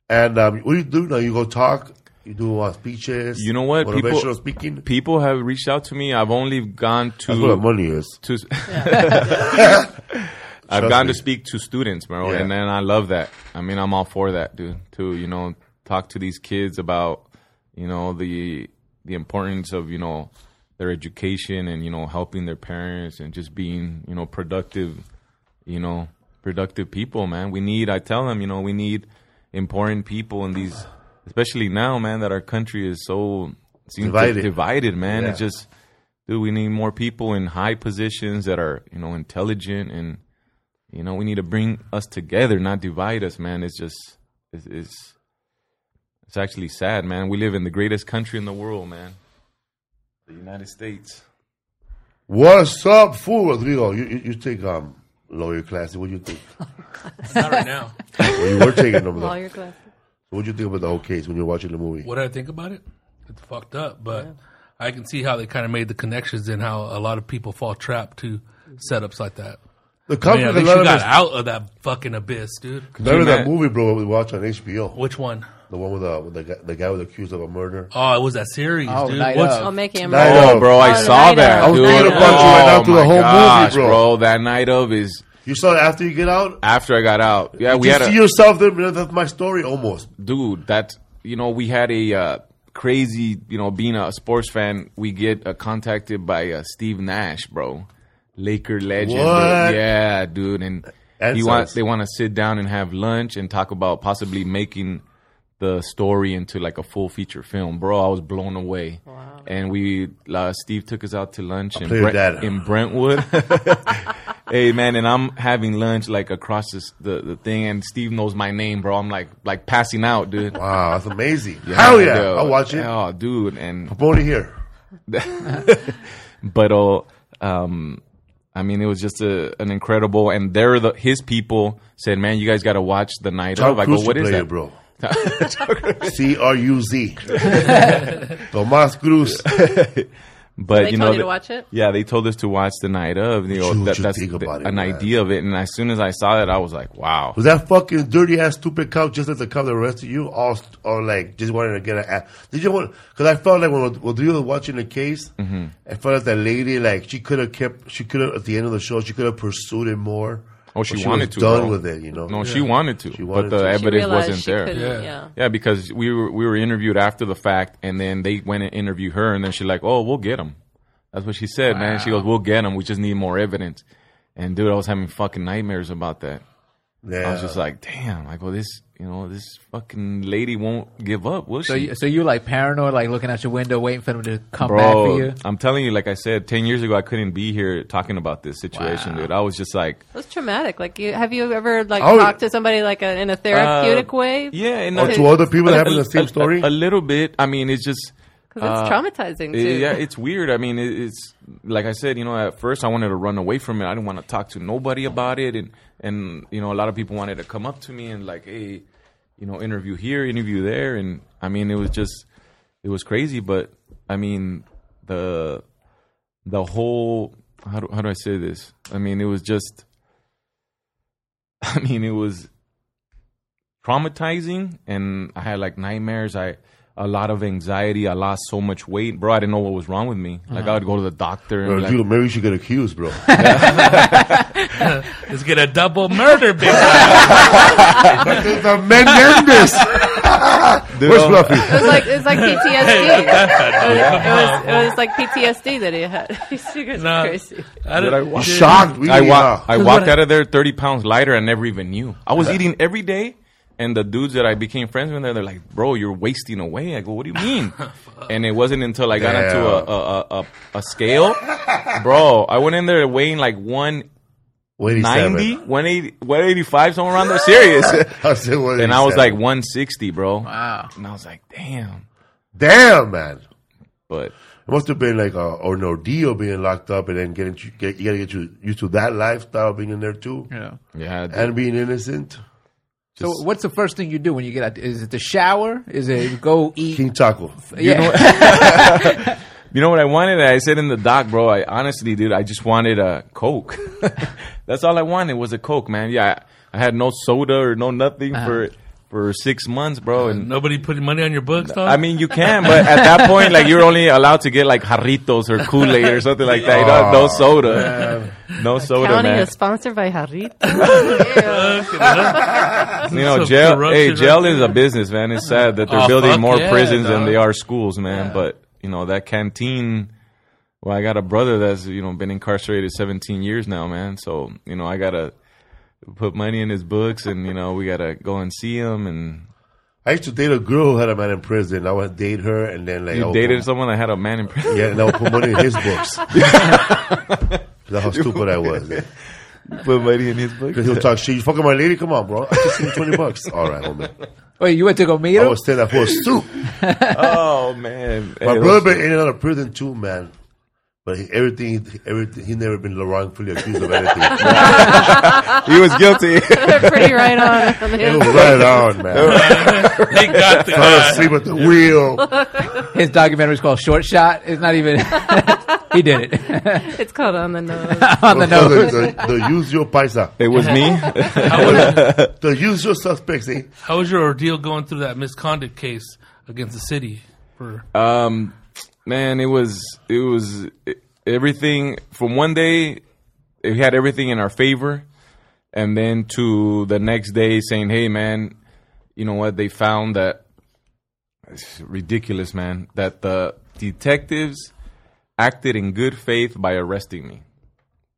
Speaker 2: And um, what do you do now? You go talk. You do uh, speeches.
Speaker 7: You know what?
Speaker 2: Motivational
Speaker 7: People-
Speaker 2: speaking.
Speaker 7: people have reached out to me i've only gone to
Speaker 2: That's where the money is.
Speaker 7: to I've
Speaker 2: Trust
Speaker 7: gone
Speaker 2: me.
Speaker 7: to speak to students, bro,
Speaker 2: Yeah.
Speaker 7: and then I love that. I mean, I'm all for that, dude. To you know, talk to these kids about you know the the importance of you know their education and you know helping their parents and just being you know productive, you know productive people, man. We need. I tell them, you know, we need important people in these, especially now, man, that our country is so seems
Speaker 2: Divided.
Speaker 7: divided, man.
Speaker 2: Yeah.
Speaker 7: It's just dude, we need more people in high positions that are, you know, intelligent and, you know, we need to bring us together, not divide us, man. It's just, it's, it's, it's actually sad, man. We live in the greatest country in the world, man. The United States.
Speaker 2: What's up, fool, Rodrigo? You, you, you take um lawyer class. What do you think?
Speaker 5: Not right now.
Speaker 2: well, you were taking them. Though.
Speaker 6: Lawyer class.
Speaker 2: What do you think about the whole case when you're watching the movie?
Speaker 5: What did I think about it? It's fucked up, but I can see how they kind of made the connections and how a lot of people fall trapped to setups like that.
Speaker 2: The
Speaker 5: I mean,
Speaker 2: company,
Speaker 5: at least you got
Speaker 2: us,
Speaker 5: out of that fucking abyss, dude.
Speaker 2: remember that movie, bro? We watched on HBO.
Speaker 5: Which one?
Speaker 2: The one with, the with the, guy, the guy was accused of a murder.
Speaker 5: Oh, it was that series,
Speaker 4: Oh,
Speaker 5: dude.
Speaker 4: Night
Speaker 5: What's,
Speaker 4: Of.
Speaker 6: Oh, making him.
Speaker 2: Night
Speaker 7: Oh,
Speaker 2: of.
Speaker 7: bro, I
Speaker 6: Oh,
Speaker 7: saw
Speaker 6: Night
Speaker 7: that,
Speaker 6: of. I was
Speaker 7: dude.
Speaker 6: thinking about you
Speaker 2: right now
Speaker 7: oh
Speaker 2: through the
Speaker 7: my
Speaker 2: whole movie,
Speaker 7: gosh,
Speaker 2: bro.
Speaker 7: That night of is
Speaker 2: You saw it after you get out.
Speaker 7: after I got out. Yeah, we
Speaker 2: you
Speaker 7: had
Speaker 2: see
Speaker 7: a
Speaker 2: yourself there. man, That's my story, almost.
Speaker 7: dude that you know we had a uh, crazy you know being a sports fan we get uh, contacted by uh, steve nash bro laker legend dude.
Speaker 2: What?
Speaker 7: yeah dude and
Speaker 2: That
Speaker 7: he want,
Speaker 2: sounds-
Speaker 7: they want to sit down and have lunch and talk about possibly making the story into like a full feature film bro i was blown away and we uh, steve took us out to lunch in,
Speaker 2: play your
Speaker 7: in brentwood hey man and i'm having lunch like across this, the, the thing and steve knows my name bro i'm like like passing out dude
Speaker 2: Wow, that's amazing. yeah, Hell yeah,
Speaker 7: dude.
Speaker 2: I'll watch it.
Speaker 7: Oh, dude, and
Speaker 2: Pony here.
Speaker 7: but uh, um, I mean, it was just a, an incredible. And they're the his people said, "Man, you guys got to watch the night
Speaker 2: Tom
Speaker 7: of." I
Speaker 2: Cruise
Speaker 7: go, "What
Speaker 2: should
Speaker 7: that,
Speaker 2: it, bro? C R U Z. Tomas Cruz.
Speaker 7: But
Speaker 6: They
Speaker 7: you
Speaker 6: told
Speaker 7: know,
Speaker 6: you to
Speaker 7: the-
Speaker 6: watch it?
Speaker 7: Yeah, they told us to watch the night of. You know,
Speaker 2: you-
Speaker 7: that,
Speaker 2: you
Speaker 7: that's
Speaker 2: think
Speaker 7: the-
Speaker 2: it,
Speaker 7: an
Speaker 2: man?
Speaker 7: idea of it. And as soon as I saw that, I was like, "Wow."
Speaker 2: Was that fucking dirty ass stupid cop just as the cop that arrested you? All, or like just wanted to get a. Did you want? Because I felt like when Rodrigo were watching the case,
Speaker 7: Mm-hmm.
Speaker 2: I felt like that lady like she could have kept. She could have at the end of the show she could have pursued it more.
Speaker 7: Oh, she
Speaker 2: But
Speaker 7: wanted
Speaker 2: was
Speaker 7: to,
Speaker 2: Done
Speaker 7: bro.
Speaker 2: with it, you know.
Speaker 7: No, she wanted to,
Speaker 2: She wanted
Speaker 7: but the
Speaker 2: to. She
Speaker 6: She
Speaker 7: evidence wasn't
Speaker 6: she
Speaker 7: there.
Speaker 5: Yeah.
Speaker 6: yeah.
Speaker 7: Yeah, because we were we were interviewed after the fact, and then they went and interviewed her, and then she's like, "Oh, we'll get him." That's what she said, man. She goes, "We'll get him. We just need more evidence." And dude, I was having fucking nightmares about that.
Speaker 2: Yeah.
Speaker 7: I was just like, "Damn!" Like, well, this, you know, this fucking lady won't give up, will
Speaker 4: So,
Speaker 7: she?
Speaker 4: you, so you like paranoid, like looking out your window, waiting for them to come back for
Speaker 7: Bro,
Speaker 4: you.
Speaker 7: I'm telling you, like I said, ten years ago, I couldn't be here talking about this situation, dude. I was just like,
Speaker 6: It was traumatic. Like, you, have you ever like
Speaker 2: Oh.
Speaker 6: talked to somebody like a, in a therapeutic
Speaker 7: Uh,
Speaker 6: way?
Speaker 7: yeah, and
Speaker 2: Or to other people that have the
Speaker 7: a-
Speaker 2: same
Speaker 7: a-
Speaker 2: story?
Speaker 7: A, little bit. I mean, it's just
Speaker 6: because it's
Speaker 7: uh,
Speaker 6: traumatizing
Speaker 7: it- yeah, it's weird. I mean, it, it's like I said. You know, at first I wanted to run away from it. I didn't want to talk to nobody about it, and and you know, a lot of people wanted to come up to me and like, hey, you know, interview here, interview there, and I mean, it was just, it was crazy. But I mean, the the whole how do, how do I say this? I mean, it was just, I mean, it was traumatizing, and I had like nightmares. I a lot of anxiety. I lost so much weight, bro. I didn't know what was wrong with me. Like I uh-huh. would go to the doctor
Speaker 2: Bro,
Speaker 7: and like,
Speaker 2: dude, maybe you should get accused, bro.
Speaker 5: Let's get a double murder, big guy.
Speaker 2: the Menendez. Where's Fluffy?
Speaker 6: It was like it was like PTSD. it, was, it was like PTSD that he had. You guys
Speaker 5: No.
Speaker 6: crazy.
Speaker 5: I don't,
Speaker 7: I wa-
Speaker 2: Shocked. We,
Speaker 7: I, wa-
Speaker 2: yeah.
Speaker 7: I walked out of there 30 pounds lighter. I never even knew. I was eating every day. And the dudes that I became friends with, there, they're like, bro, you're wasting away. I go, what do you mean? and it wasn't until I got into a, a, a, a, a scale. bro, I went in there weighing like 190,
Speaker 2: 187.
Speaker 7: 180, 185, somewhere around there. Serious.
Speaker 2: I said,
Speaker 7: and I was like 160, bro.
Speaker 4: Wow.
Speaker 7: And I was like, damn.
Speaker 2: damn, man.
Speaker 7: But
Speaker 2: It must have been like a, an ordeal being locked up and then getting get, you gotta get you used to that lifestyle being in there too
Speaker 4: Yeah.
Speaker 7: yeah,
Speaker 2: and being innocent.
Speaker 4: So what's the first thing you do when you get out? Is it the shower? Is it go eat?
Speaker 2: King Taco.
Speaker 4: yeah.
Speaker 7: You know what I wanted? I said in the doc, bro. I honestly, dude, I just wanted a Coke. That's all I wanted was a Coke, man. Yeah, I, I had no soda or no nothing for uh-huh. For six months, bro. Uh, and
Speaker 5: Nobody putting money on your books, dog?
Speaker 7: I mean, you can, but at that point, like you're only allowed to get like jarritos or Kool Aid or something like that. You know, no oh, soda, no soda,
Speaker 6: Counting
Speaker 7: man.
Speaker 6: is sponsored by Harrit.
Speaker 7: You know, jail. Hey,
Speaker 5: right
Speaker 7: jail is a business, man. It's sad that they're
Speaker 5: Oh,
Speaker 7: building more
Speaker 5: yeah,
Speaker 7: prisons than they are schools, man. But you know that canteen. Well, I got a brother that's you know been incarcerated 17 years now, man. So you know I gotta put money in his books, and you know we gotta go and see him. And
Speaker 2: I used to date a girl who had a man in prison. I would date her and then like I
Speaker 7: you
Speaker 2: would
Speaker 7: dated
Speaker 2: put,
Speaker 7: someone that had a man in prison.
Speaker 2: Yeah, and I would put money in his books. That's how stupid I was.
Speaker 7: put money in his books.
Speaker 2: Because he'll talk shit. You fucking my lady? Come on, bro. I just need 20 bucks. All right, homie.
Speaker 4: Wait, you went to go meet him?
Speaker 2: I was saying that for a soup.
Speaker 7: Oh man,
Speaker 2: My
Speaker 7: Hey,
Speaker 2: brother
Speaker 7: those-
Speaker 2: been in and out of prison too, man. But he, everything, everything, he never been wrongfully accused of anything.
Speaker 7: he was guilty.
Speaker 6: They're pretty right on. on
Speaker 2: it was right on, man.
Speaker 5: they got the
Speaker 2: Fell
Speaker 5: guy.
Speaker 2: asleep at the wheel.
Speaker 4: His documentary is called Short Shot. It's not even. he did it
Speaker 6: It's called on the nose.
Speaker 4: on the
Speaker 2: the,
Speaker 4: nose.
Speaker 2: the, the usual paisa.
Speaker 7: it was me.
Speaker 5: How was,
Speaker 2: The usual suspects, eh?
Speaker 5: how was your ordeal going through that misconduct case against the city? For
Speaker 7: Um, man, it was it was everything from one day. We had everything in our favor, and then to the next day saying, "Hey, man, you know what? They found that it's ridiculous, man. That the detectives acted in good faith by arresting me.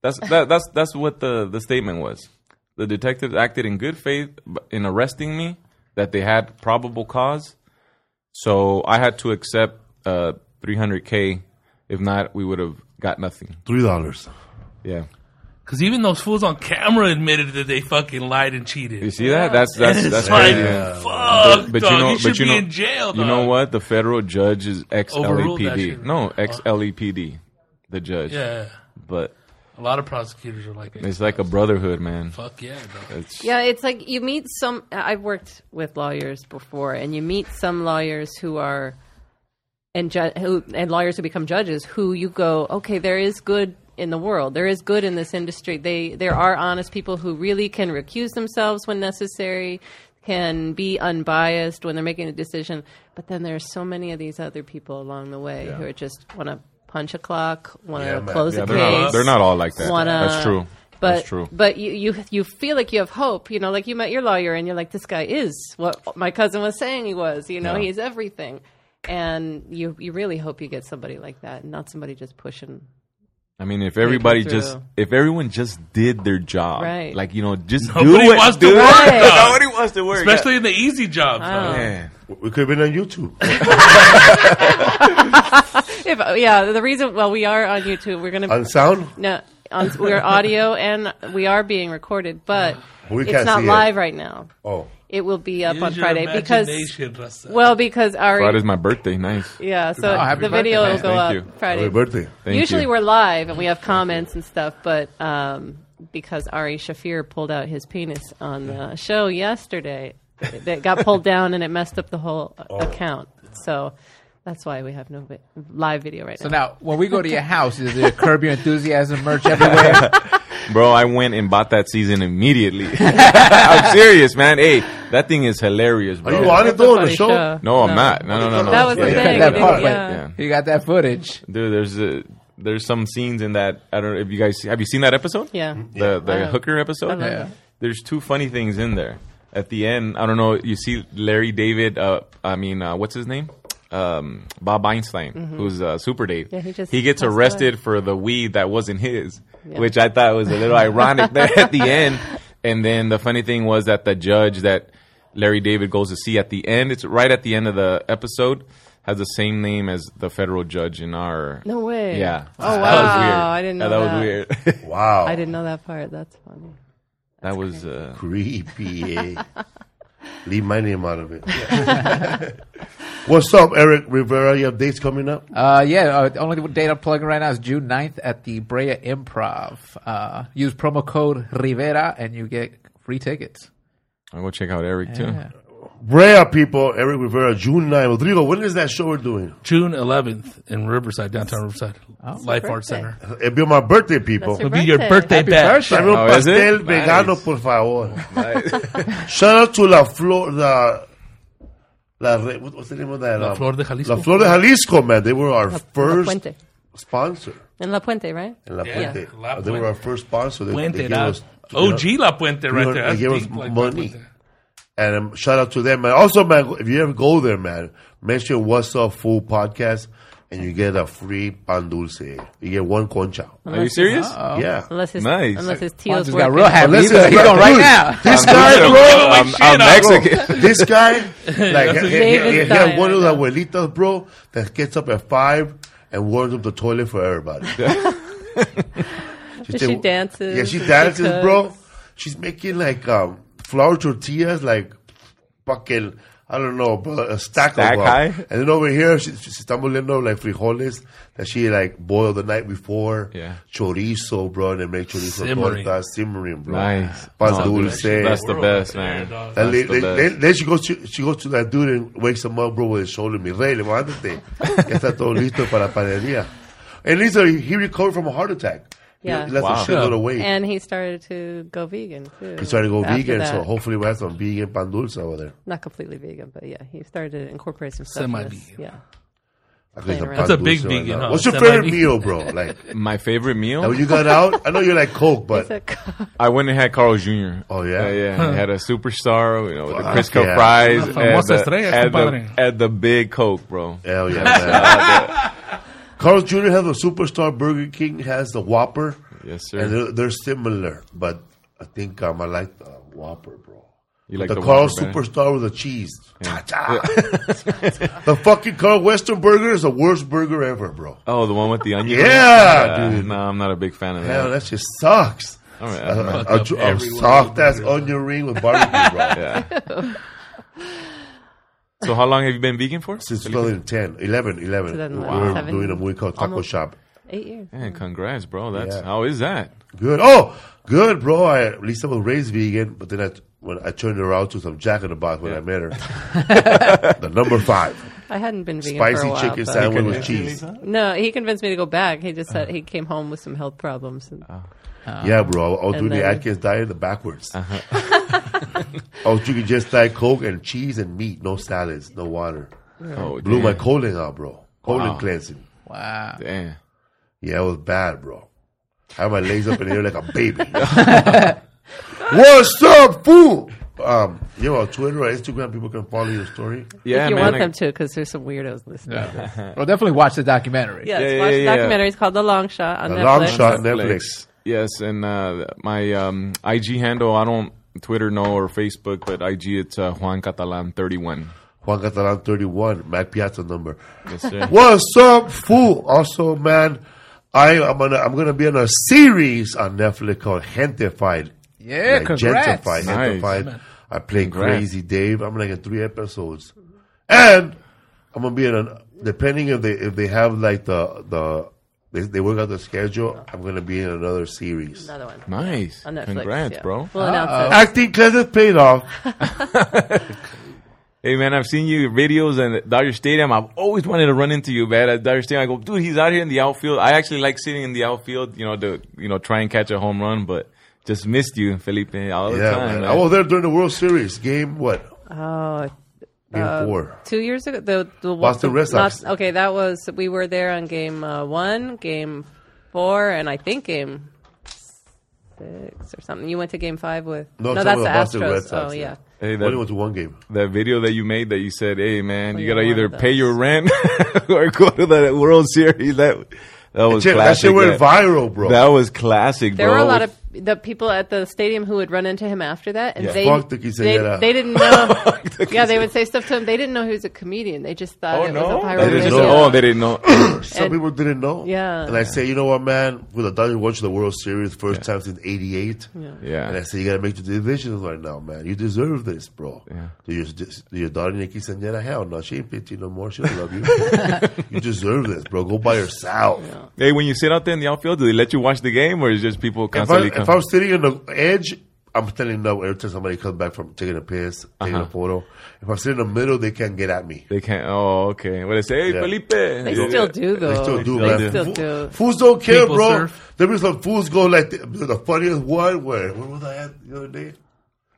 Speaker 7: That's that, that's that's what the the statement was. The detectives acted in good faith in arresting me. That they had probable cause." So I had to accept uh, 300k. If not, we would have got nothing.
Speaker 2: Three dollars.
Speaker 7: Yeah,
Speaker 5: because even those fools on camera admitted that they fucking lied and cheated.
Speaker 7: you see that? That's that's
Speaker 5: it's
Speaker 7: that's
Speaker 5: like,
Speaker 7: crazy.
Speaker 5: fuck,
Speaker 7: But
Speaker 5: dog,
Speaker 7: you know,
Speaker 5: you should
Speaker 7: but you
Speaker 5: be
Speaker 7: know,
Speaker 5: in jail.
Speaker 7: you know what? The federal judge is ex
Speaker 5: Overruled that
Speaker 7: LAPD.
Speaker 5: shit.
Speaker 7: No, ex LAPD. The judge.
Speaker 5: Yeah,
Speaker 7: But
Speaker 5: a lot of prosecutors are like,
Speaker 7: it's like a brotherhood, man.
Speaker 5: fuck yeah.
Speaker 7: It's,
Speaker 6: Yeah, it's like you meet some. I've worked with lawyers before, and you meet some lawyers who are, and ju- who and lawyers who become judges who you go, okay, there is good in the world. There is good in this industry. They there are honest people who really can recuse themselves when necessary, can be unbiased when they're making a decision. But then there are so many of these other people along the way who are just want to punch a clock, want to
Speaker 2: Yeah,
Speaker 6: close
Speaker 7: yeah,
Speaker 6: a
Speaker 7: they're
Speaker 6: case.
Speaker 7: not, they're not all like that.
Speaker 6: Wanna-
Speaker 7: That's true.
Speaker 6: But
Speaker 7: That's true.
Speaker 6: but you, you you feel like you have hope. You know, like you met your lawyer and you're like, this guy is what my cousin was saying he was. You know,
Speaker 2: Yeah.
Speaker 6: he's everything. And you you really hope you get somebody like that, and not somebody just pushing.
Speaker 7: I mean, if everybody just, if everyone just did their job,
Speaker 6: Right.
Speaker 7: like you know, just
Speaker 5: Nobody
Speaker 7: do it,
Speaker 5: wants to
Speaker 7: do it.
Speaker 5: work,
Speaker 6: though.
Speaker 7: Nobody wants to work,
Speaker 5: Especially in the easy jobs.
Speaker 6: Oh.
Speaker 5: huh?
Speaker 7: Yeah.
Speaker 2: We could have been on YouTube.
Speaker 6: If yeah, the reason well we are on YouTube. We're gonna be
Speaker 2: on sound?
Speaker 6: no on we're audio and we are being recorded, but
Speaker 2: We
Speaker 6: it's
Speaker 2: can't
Speaker 6: not
Speaker 2: see it.
Speaker 6: live right now.
Speaker 2: Oh.
Speaker 6: It will be up
Speaker 5: Use
Speaker 6: on
Speaker 5: your
Speaker 6: Friday because
Speaker 5: imagination, Raza.
Speaker 6: well because our
Speaker 7: Friday's my birthday. Nice.
Speaker 6: yeah so
Speaker 4: Oh, happy
Speaker 6: the video
Speaker 4: man.
Speaker 6: will go
Speaker 7: Thank
Speaker 6: up
Speaker 7: you.
Speaker 6: Friday.
Speaker 2: Happy birthday.
Speaker 7: Thank
Speaker 6: Usually
Speaker 7: you.
Speaker 6: we're live and we have comments and stuff, but um, because Ari Shaffir pulled out his penis on the show yesterday, it, it got pulled down and it messed up the whole
Speaker 2: Oh.
Speaker 6: account. So that's why we have no vi- live video right now.
Speaker 4: So
Speaker 6: now.
Speaker 4: now, when we go to your house, is there Curb Your Enthusiasm merch everywhere?
Speaker 7: Bro, I went and bought that season immediately. I'm serious, man. Hey, that thing is hilarious, bro.
Speaker 2: Are
Speaker 7: bro.
Speaker 2: you on it
Speaker 6: It's
Speaker 2: though on the show?
Speaker 6: show.
Speaker 7: No, I'm not. No, no, no, no.
Speaker 6: That was the thing.
Speaker 4: That part,
Speaker 6: yeah.
Speaker 7: Yeah.
Speaker 4: you got that footage.
Speaker 7: Dude, there's a, there's some scenes in that. I don't know if you guys have you seen that episode?
Speaker 6: Yeah.
Speaker 7: The the
Speaker 6: Yeah.
Speaker 7: hooker episode.
Speaker 4: Yeah.
Speaker 6: it.
Speaker 7: There's two funny things in there. At the end, I don't know. You see Larry David. Uh, I mean, uh, what's his name? Um, Bob Einstein, who's uh, Super Dave.
Speaker 6: Mm-hmm. Yeah, he just
Speaker 7: gets
Speaker 6: passed
Speaker 7: arrested for the weed that wasn't his,
Speaker 6: Yeah.
Speaker 7: which I thought was a little ironic there at the end. And then the funny thing was that the judge that Larry David goes to see at the end, it's right at the end of the episode, has the same name as the federal judge in our.
Speaker 6: No way.
Speaker 7: Yeah.
Speaker 6: Oh
Speaker 7: That
Speaker 6: wow!
Speaker 7: was weird.
Speaker 6: I didn't know
Speaker 7: Yeah, that.
Speaker 6: that.
Speaker 7: was weird.
Speaker 2: Wow.
Speaker 6: I didn't know that part. That's funny.
Speaker 7: that was. Uh,
Speaker 2: Creepy. Leave my name out of it. What's up, Erik Rivera? You have dates coming up?
Speaker 4: Uh, yeah, uh, the only date I'm plugging right now is June 9th at the Brea Improv. Uh, use promo code Rivera and you get free tickets.
Speaker 7: I'll go check out Erik too.
Speaker 2: Brea people, Erik Rivera, June 9th. Rodrigo, when is that show we're doing?
Speaker 5: June 11th in Riverside, downtown Riverside, Life Arts. Center.
Speaker 2: It'll be my birthday, people.
Speaker 5: It'll be your
Speaker 6: birthday.
Speaker 5: birthday bash.
Speaker 2: Dame un
Speaker 7: Oh, is it?
Speaker 2: pastel vegano,
Speaker 7: Nice.
Speaker 2: por favor. Shout out to La Flor, the, La, what- what's the name of that?
Speaker 5: La
Speaker 2: Um,
Speaker 5: Flor de Jalisco.
Speaker 2: La Flor de Jalisco, man. They were our
Speaker 6: La
Speaker 2: first
Speaker 6: Puente.
Speaker 2: sponsor.
Speaker 6: In La Puente, right?
Speaker 2: In La
Speaker 5: Yeah.
Speaker 2: Puente. They were our first sponsor. They, they
Speaker 5: Puente,
Speaker 2: gave us, you know,
Speaker 5: OG La Puente right there.
Speaker 2: They gave us
Speaker 5: like
Speaker 2: money. And um, shout out to them, man. Also, man, if you ever go there, man, mention What's Up Fool Podcast, and you get a free pan dulce. You get one concha.
Speaker 7: Are you serious?
Speaker 2: Yeah.
Speaker 6: Unless his
Speaker 7: Nice.
Speaker 6: unless his
Speaker 4: Juan
Speaker 6: teal's
Speaker 4: just got real happy.
Speaker 2: Unless
Speaker 4: He's
Speaker 2: it's
Speaker 4: going, right now.
Speaker 2: This guy, bro.
Speaker 7: I'm, I'm Mexican.
Speaker 2: this guy, like, he, he, he, he had one of
Speaker 6: right
Speaker 2: those abuelitas, bro, that gets up at five and warms up the toilet for everybody.
Speaker 6: She dances,
Speaker 2: Yeah, she
Speaker 6: she
Speaker 2: dances,
Speaker 6: cooks.
Speaker 2: bro. She's making like um, flour tortillas, like fucking, I don't know, but a stack,
Speaker 7: Stack
Speaker 2: of them.
Speaker 7: high?
Speaker 2: And then over here, she, she, she's moliendo like frijoles that she like boiled the night before.
Speaker 7: Yeah.
Speaker 2: Chorizo, bro, and they make chorizo
Speaker 5: Simmering.
Speaker 2: tortas, simmering, bro.
Speaker 7: Nice.
Speaker 2: Pan
Speaker 7: Oh,
Speaker 2: dulce.
Speaker 7: That's the
Speaker 5: World
Speaker 7: best, man.
Speaker 5: dog.
Speaker 2: And
Speaker 7: That's
Speaker 2: then,
Speaker 7: the
Speaker 2: then,
Speaker 7: best.
Speaker 2: then, then she goes to she goes to that dude and wakes him up, bro, with his shoulder. Me rey, levántate. Ya está todo listo para la panadería. And he's a, he recovered from a heart attack.
Speaker 6: Yeah.
Speaker 2: He lost
Speaker 7: Wow.
Speaker 2: a shitload of weight.
Speaker 6: And he started to go vegan too.
Speaker 2: he started to go vegan,
Speaker 6: that.
Speaker 2: so hopefully we'll have some vegan pan dulce over there.
Speaker 6: not completely vegan, but yeah, he started to incorporate some stuff. in this.
Speaker 5: Semi-vegan.
Speaker 6: Yeah.
Speaker 2: I think
Speaker 6: Playing
Speaker 2: some
Speaker 6: around.
Speaker 2: pan
Speaker 5: That's a big
Speaker 2: dulce right
Speaker 5: vegan, huh?
Speaker 2: What's your favorite meal, bro? Like,
Speaker 7: My favorite meal?
Speaker 2: now when you got out, I know you like Coke, but
Speaker 7: I went and had Carl Jr.
Speaker 2: Oh, yeah?
Speaker 7: yeah. yeah. I had a superstar, you know, with the
Speaker 2: Fuck
Speaker 7: Crisco
Speaker 2: yeah.
Speaker 7: fries,
Speaker 5: La
Speaker 7: and the, and, the, and the big Coke, bro.
Speaker 2: hell yeah, man. Carl's Jr. has a Superstar. Burger King has the Whopper.
Speaker 7: Yes, sir.
Speaker 2: And they're, they're similar, but I think um, I like the Whopper, bro.
Speaker 7: You like
Speaker 2: the,
Speaker 7: the
Speaker 2: Carl Superstar with the cheese. Cha-cha. the fucking Carl Western burger is the worst burger ever, bro.
Speaker 7: Oh, the one with the onion?
Speaker 2: Yeah, dude.
Speaker 7: No, I'm not a big fan of
Speaker 2: Hell,
Speaker 7: that.
Speaker 2: that just sucks.
Speaker 7: All right,
Speaker 2: A,
Speaker 7: I'm
Speaker 2: a, a, a soft ass onion ring with barbecue, bro.
Speaker 7: yeah. So how long have you been vegan for?
Speaker 2: Since 2010, 11, 11. We
Speaker 6: 2011,
Speaker 2: were doing a movie called Taco
Speaker 6: almost-
Speaker 2: Shop.
Speaker 6: eight years.
Speaker 7: Man, congrats, bro. That's
Speaker 2: Yeah.
Speaker 7: how is that?
Speaker 2: Good. Oh, good, bro. I, at least I was raised vegan, but then I, when I turned her out to some Jack in the Box when I met her. the number five.
Speaker 6: I hadn't been vegan for
Speaker 2: Spicy
Speaker 6: a while.
Speaker 2: chicken
Speaker 6: but-
Speaker 2: sandwich with cheese.
Speaker 6: No, he convinced me to go back. He just said he came home with some health problems. And, ah.
Speaker 2: Yeah, bro. I was
Speaker 6: And
Speaker 2: doing the
Speaker 6: then-
Speaker 2: Atkins diet the backwards. I was drinking just diet Coke and cheese and meat, no salads, no water.
Speaker 7: Oh,
Speaker 2: Blew my colon out, bro. Colon
Speaker 7: Wow.
Speaker 2: cleansing.
Speaker 4: Wow.
Speaker 7: Damn.
Speaker 2: Yeah, it was bad, bro. I had my legs up in the air like a baby. What's up, fool? Um, You know, on Twitter or Instagram, people can follow your story.
Speaker 7: Yeah,
Speaker 6: if you
Speaker 7: man.
Speaker 6: want
Speaker 7: I-
Speaker 6: them to, because there's some weirdos listening.
Speaker 4: Yeah. well, definitely watch the documentary.
Speaker 6: Yes,
Speaker 7: Yeah,
Speaker 6: watch
Speaker 7: yeah,
Speaker 6: the
Speaker 7: yeah.
Speaker 6: documentary. It's called The Long Shot on Netflix.
Speaker 2: The
Speaker 6: Netflix.
Speaker 2: Long Shot. Netflix.
Speaker 7: Yes, and uh, my um, IG handle, I don't Twitter no or Facebook, but IG it's uh, Juan Catalan thirty one.
Speaker 2: Juan Catalan 31, Mac Piazza number.
Speaker 7: Yes, sir.
Speaker 2: What's up, fool? Also, man, I am gonna I'm gonna be on a series on Netflix called Gentified.
Speaker 4: Yeah, congrats.
Speaker 2: Gentified,
Speaker 7: Nice.
Speaker 2: Gentified. I play
Speaker 7: Congrats.
Speaker 2: Crazy Dave. I'm like in three episodes, and I'm gonna be in an depending if they if they have like the the they, they work out the schedule. I'm gonna be in another series.
Speaker 6: Another one.
Speaker 7: Nice.
Speaker 6: On Netflix.
Speaker 7: Congrats,
Speaker 6: yeah.
Speaker 7: bro.
Speaker 6: We'll announce it.
Speaker 2: Acting because it paid off.
Speaker 7: Hey man, I've seen you videos and Dodger Stadium. I've always wanted to run into you, man. At Dodger Stadium, I go, dude, he's out here in the outfield. I actually like sitting in the outfield, you know, to you know try and catch a home run, but just missed you, Felipe, all the
Speaker 2: Yeah,
Speaker 7: time.
Speaker 2: man.
Speaker 7: man.
Speaker 2: I was there during the World Series game. What?
Speaker 6: Oh,
Speaker 2: Game
Speaker 6: Uh,
Speaker 2: four.
Speaker 6: two years ago. The, the
Speaker 2: Boston
Speaker 6: the-
Speaker 2: Red Sox.
Speaker 6: not- okay, that was we were there on game uh, one, game four, and I think game six or something. You went to game five with
Speaker 2: No, I'm
Speaker 6: that's the
Speaker 2: about Boston
Speaker 6: Astros.
Speaker 2: Red Sox,
Speaker 6: oh
Speaker 2: yeah.
Speaker 6: yeah.
Speaker 7: Hey,
Speaker 2: Only
Speaker 7: that,
Speaker 2: went to one game.
Speaker 7: that video that you made that you said, hey man,
Speaker 6: Oh,
Speaker 7: you
Speaker 6: yeah,
Speaker 7: gotta either pay your rent or go to the World Series. That that was
Speaker 2: Shit, that
Speaker 7: classic.
Speaker 2: shit went
Speaker 7: that,
Speaker 2: viral, bro.
Speaker 7: that was classic,
Speaker 6: There
Speaker 7: bro.
Speaker 6: were a lot of the people at the stadium who would run into him after that, and
Speaker 7: Yeah.
Speaker 6: they
Speaker 2: Fuck the
Speaker 6: they,
Speaker 2: quinceañera.
Speaker 6: they didn't know. yeah, they would say stuff to him. They didn't know he was a comedian. They just thought
Speaker 7: Oh
Speaker 6: it
Speaker 7: no,
Speaker 6: was a viral
Speaker 2: They didn't know.
Speaker 7: Oh, they didn't know.
Speaker 2: Some
Speaker 6: And-
Speaker 2: people didn't know.
Speaker 6: Yeah.
Speaker 2: And I say, you know what, man? With the Dodgers watch the World Series first time since '88.
Speaker 7: Yeah.
Speaker 2: And I say, you gotta make the divisions right now, man. You deserve this, bro.
Speaker 7: Yeah.
Speaker 2: Do your, do your daughter Nikki Senora? Hell no, she ain't 15 no more. She'll love you. you deserve this, bro. Go by yourself.
Speaker 7: Hey, when you sit out there in the outfield, do they let you watch the game, or is just people
Speaker 2: If, I,
Speaker 7: constantly
Speaker 2: if
Speaker 7: come?
Speaker 2: I'm sitting on the edge, I'm telling no. Every time somebody comes back from taking a piss, taking
Speaker 7: Uh-huh.
Speaker 2: a photo. If I'm sitting in the middle, they can't get at me.
Speaker 7: They can't. Oh, okay. Well, they say, "Hey,
Speaker 2: Yeah.
Speaker 7: Felipe."
Speaker 6: They still do though.
Speaker 2: They still do,
Speaker 7: They
Speaker 2: man.
Speaker 6: still do.
Speaker 2: Fools don't care,
Speaker 5: People
Speaker 2: bro.
Speaker 5: surf.
Speaker 2: There be some fools go like the, the funniest one. Where where was I at the other day?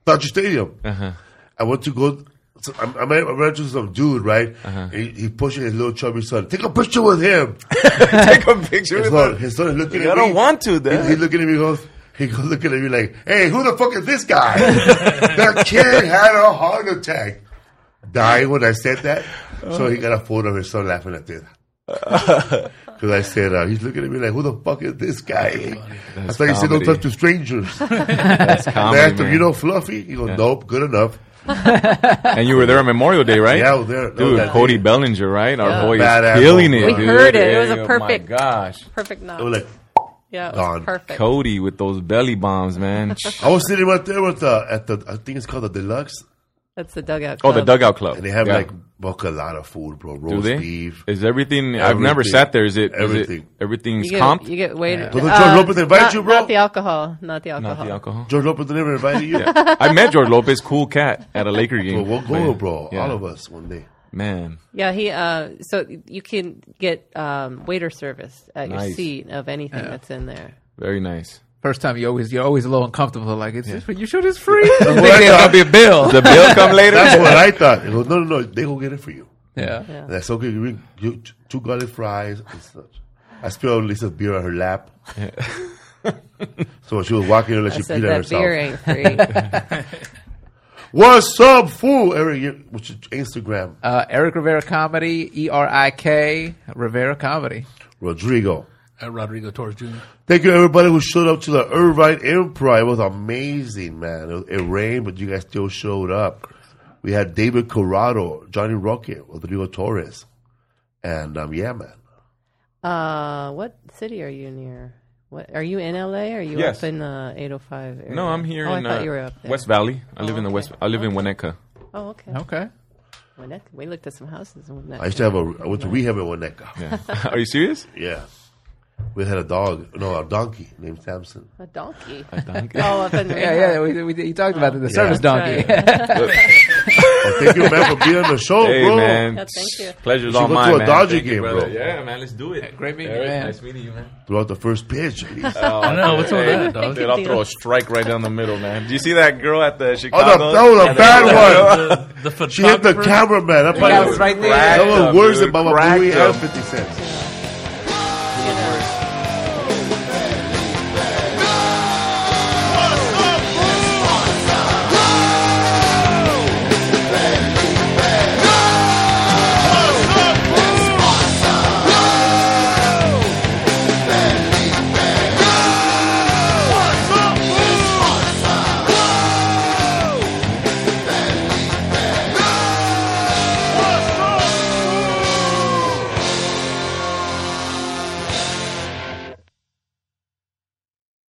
Speaker 2: Dodger Stadium.
Speaker 7: Uh-huh.
Speaker 2: I went to go. So I, I met I ran into some dude, right?
Speaker 7: Uh-huh.
Speaker 2: He, he pushing his little chubby son. Take a picture with him.
Speaker 7: Take a picture
Speaker 2: His
Speaker 7: with
Speaker 2: son,
Speaker 7: them.
Speaker 2: his son is looking
Speaker 7: I
Speaker 2: at me.
Speaker 7: I don't want to,
Speaker 2: He,
Speaker 7: he's
Speaker 2: he looking at me. and Goes. He goes looking at me like, "Hey, who the fuck is this guy? that kid had a heart attack." Dying when I said that, so he got a photo of his son laughing at this. Because I said, uh, he's looking at me like, who the fuck is this guy? I thought he said, don't talk to strangers.
Speaker 7: That's
Speaker 2: They
Speaker 7: comedy,
Speaker 2: asked him,
Speaker 7: man.
Speaker 2: you know Fluffy? He goes, nope, good enough.
Speaker 7: and you were there on Memorial Day, right?
Speaker 2: Yeah, I was there.
Speaker 7: Dude,
Speaker 2: that
Speaker 7: Cody
Speaker 2: day.
Speaker 7: Bellinger, right? Our
Speaker 6: Yeah.
Speaker 7: boy
Speaker 2: Badass
Speaker 7: is killing it.
Speaker 6: We
Speaker 7: dude.
Speaker 6: heard it. It was a
Speaker 7: Hey,
Speaker 6: perfect-
Speaker 7: Oh my gosh,
Speaker 6: Perfect
Speaker 2: I
Speaker 6: knock.
Speaker 2: was like,
Speaker 6: yeah, it was
Speaker 2: gone.
Speaker 6: perfect.
Speaker 7: Cody with those belly bombs, man.
Speaker 2: I was sitting right there with the, at the, I think it's called the Deluxe.
Speaker 6: That's the dugout.
Speaker 7: oh, the
Speaker 6: club.
Speaker 7: dugout club.
Speaker 2: And they have
Speaker 7: Yeah.
Speaker 2: like, book a lot of food, bro.
Speaker 7: Do they?
Speaker 2: beef.
Speaker 7: Is everything? I've never
Speaker 2: Everything.
Speaker 7: sat there. Is it? Is
Speaker 2: Everything.
Speaker 7: it everything's
Speaker 6: You get,
Speaker 7: comped?
Speaker 6: you get waited.
Speaker 2: Doesn't uh, George Lopez invite
Speaker 6: not,
Speaker 2: you, bro?
Speaker 6: Not the alcohol. Not the alcohol.
Speaker 7: Not the alcohol.
Speaker 2: George Lopez never invited you?
Speaker 7: I met George Lopez, cool cat, at a Laker
Speaker 2: Well,
Speaker 7: game.
Speaker 2: we'll go,
Speaker 7: Man.
Speaker 2: bro.
Speaker 7: Yeah.
Speaker 2: All of us one day.
Speaker 7: Man,
Speaker 6: Yeah, he. Uh, so you can get um, waiter service at your
Speaker 7: Nice.
Speaker 6: seat of anything that's in there.
Speaker 7: very nice.
Speaker 4: First time you always you're always a little uncomfortable. Like it's you sure it's free?
Speaker 2: what I
Speaker 4: Think there's gonna be a bill.
Speaker 7: The bill come later.
Speaker 2: That's what I thought. He goes, no, no, no. They go get it for you.
Speaker 4: yeah.
Speaker 6: Yeah.
Speaker 2: And I said, okay, you, you, two garlic fries and such. I spilled Lisa's beer on her lap. so when she was walking, her, like
Speaker 6: I
Speaker 2: she
Speaker 6: said
Speaker 2: peed on
Speaker 6: that beer ain't free.
Speaker 2: What's up, fool? Erik, what's your Instagram?
Speaker 4: Uh, Erik Rivera comedy. E R I K Rivera comedy.
Speaker 2: Rodrigo.
Speaker 5: At Rodrigo Torres Jr.
Speaker 2: Thank you, everybody who showed up to the Irvine Improv. It was amazing, man. It, it rained, but you guys still showed up. We had David Corrado, Johnny Roque, Rodrigo Torres. And, um, yeah, man.
Speaker 6: uh, what city are you near? What are you in LA? Or are you
Speaker 7: Yes.
Speaker 6: up in the 805 area?
Speaker 7: No, I'm here
Speaker 6: Oh, I
Speaker 7: in
Speaker 6: thought
Speaker 7: uh,
Speaker 6: you were up there.
Speaker 7: West Valley. I live
Speaker 6: Oh,
Speaker 7: in the
Speaker 6: okay.
Speaker 7: West. I live in Winnetka.
Speaker 6: Oh, okay.
Speaker 4: Okay.
Speaker 6: Winnetka. We looked at some houses in Winnetka.
Speaker 2: I used to have a, I went to rehab in Winnetka.
Speaker 7: Yeah. Are you serious?
Speaker 2: Yeah. We had a dog, no, a donkey named Samson.
Speaker 6: a donkey.
Speaker 7: A donkey?
Speaker 6: oh, up in
Speaker 4: Yeah, yeah. We, we, you talked about it, the service donkey.
Speaker 6: That's
Speaker 2: Oh, thank you, man, for being on the show,
Speaker 7: Hey
Speaker 2: bro.
Speaker 7: man,
Speaker 6: Yeah, thank you.
Speaker 7: pleasure's
Speaker 2: should
Speaker 7: all
Speaker 2: go
Speaker 7: mine,
Speaker 2: to a
Speaker 7: man.
Speaker 2: Dodger
Speaker 7: Thank you,
Speaker 2: game,
Speaker 7: brother.
Speaker 2: bro.
Speaker 7: Yeah, man, let's do it.
Speaker 4: great meeting you,
Speaker 7: Erik,
Speaker 4: man.
Speaker 7: Nice meeting you, man.
Speaker 2: Throughout the first pitch, at least.
Speaker 5: Oh, I know. What's up with that, dog?
Speaker 7: Dude, I'll throw a strike right down the middle, man. Do you see that girl at the
Speaker 2: Oh,
Speaker 7: Chicago?
Speaker 2: the, that was a bad one.
Speaker 5: The, the
Speaker 2: She hit the
Speaker 5: photographer?
Speaker 2: cameraman. That,
Speaker 4: Yeah, it was right there.
Speaker 2: that was worse than
Speaker 7: dude.
Speaker 2: Baba Booey and 50 Cent.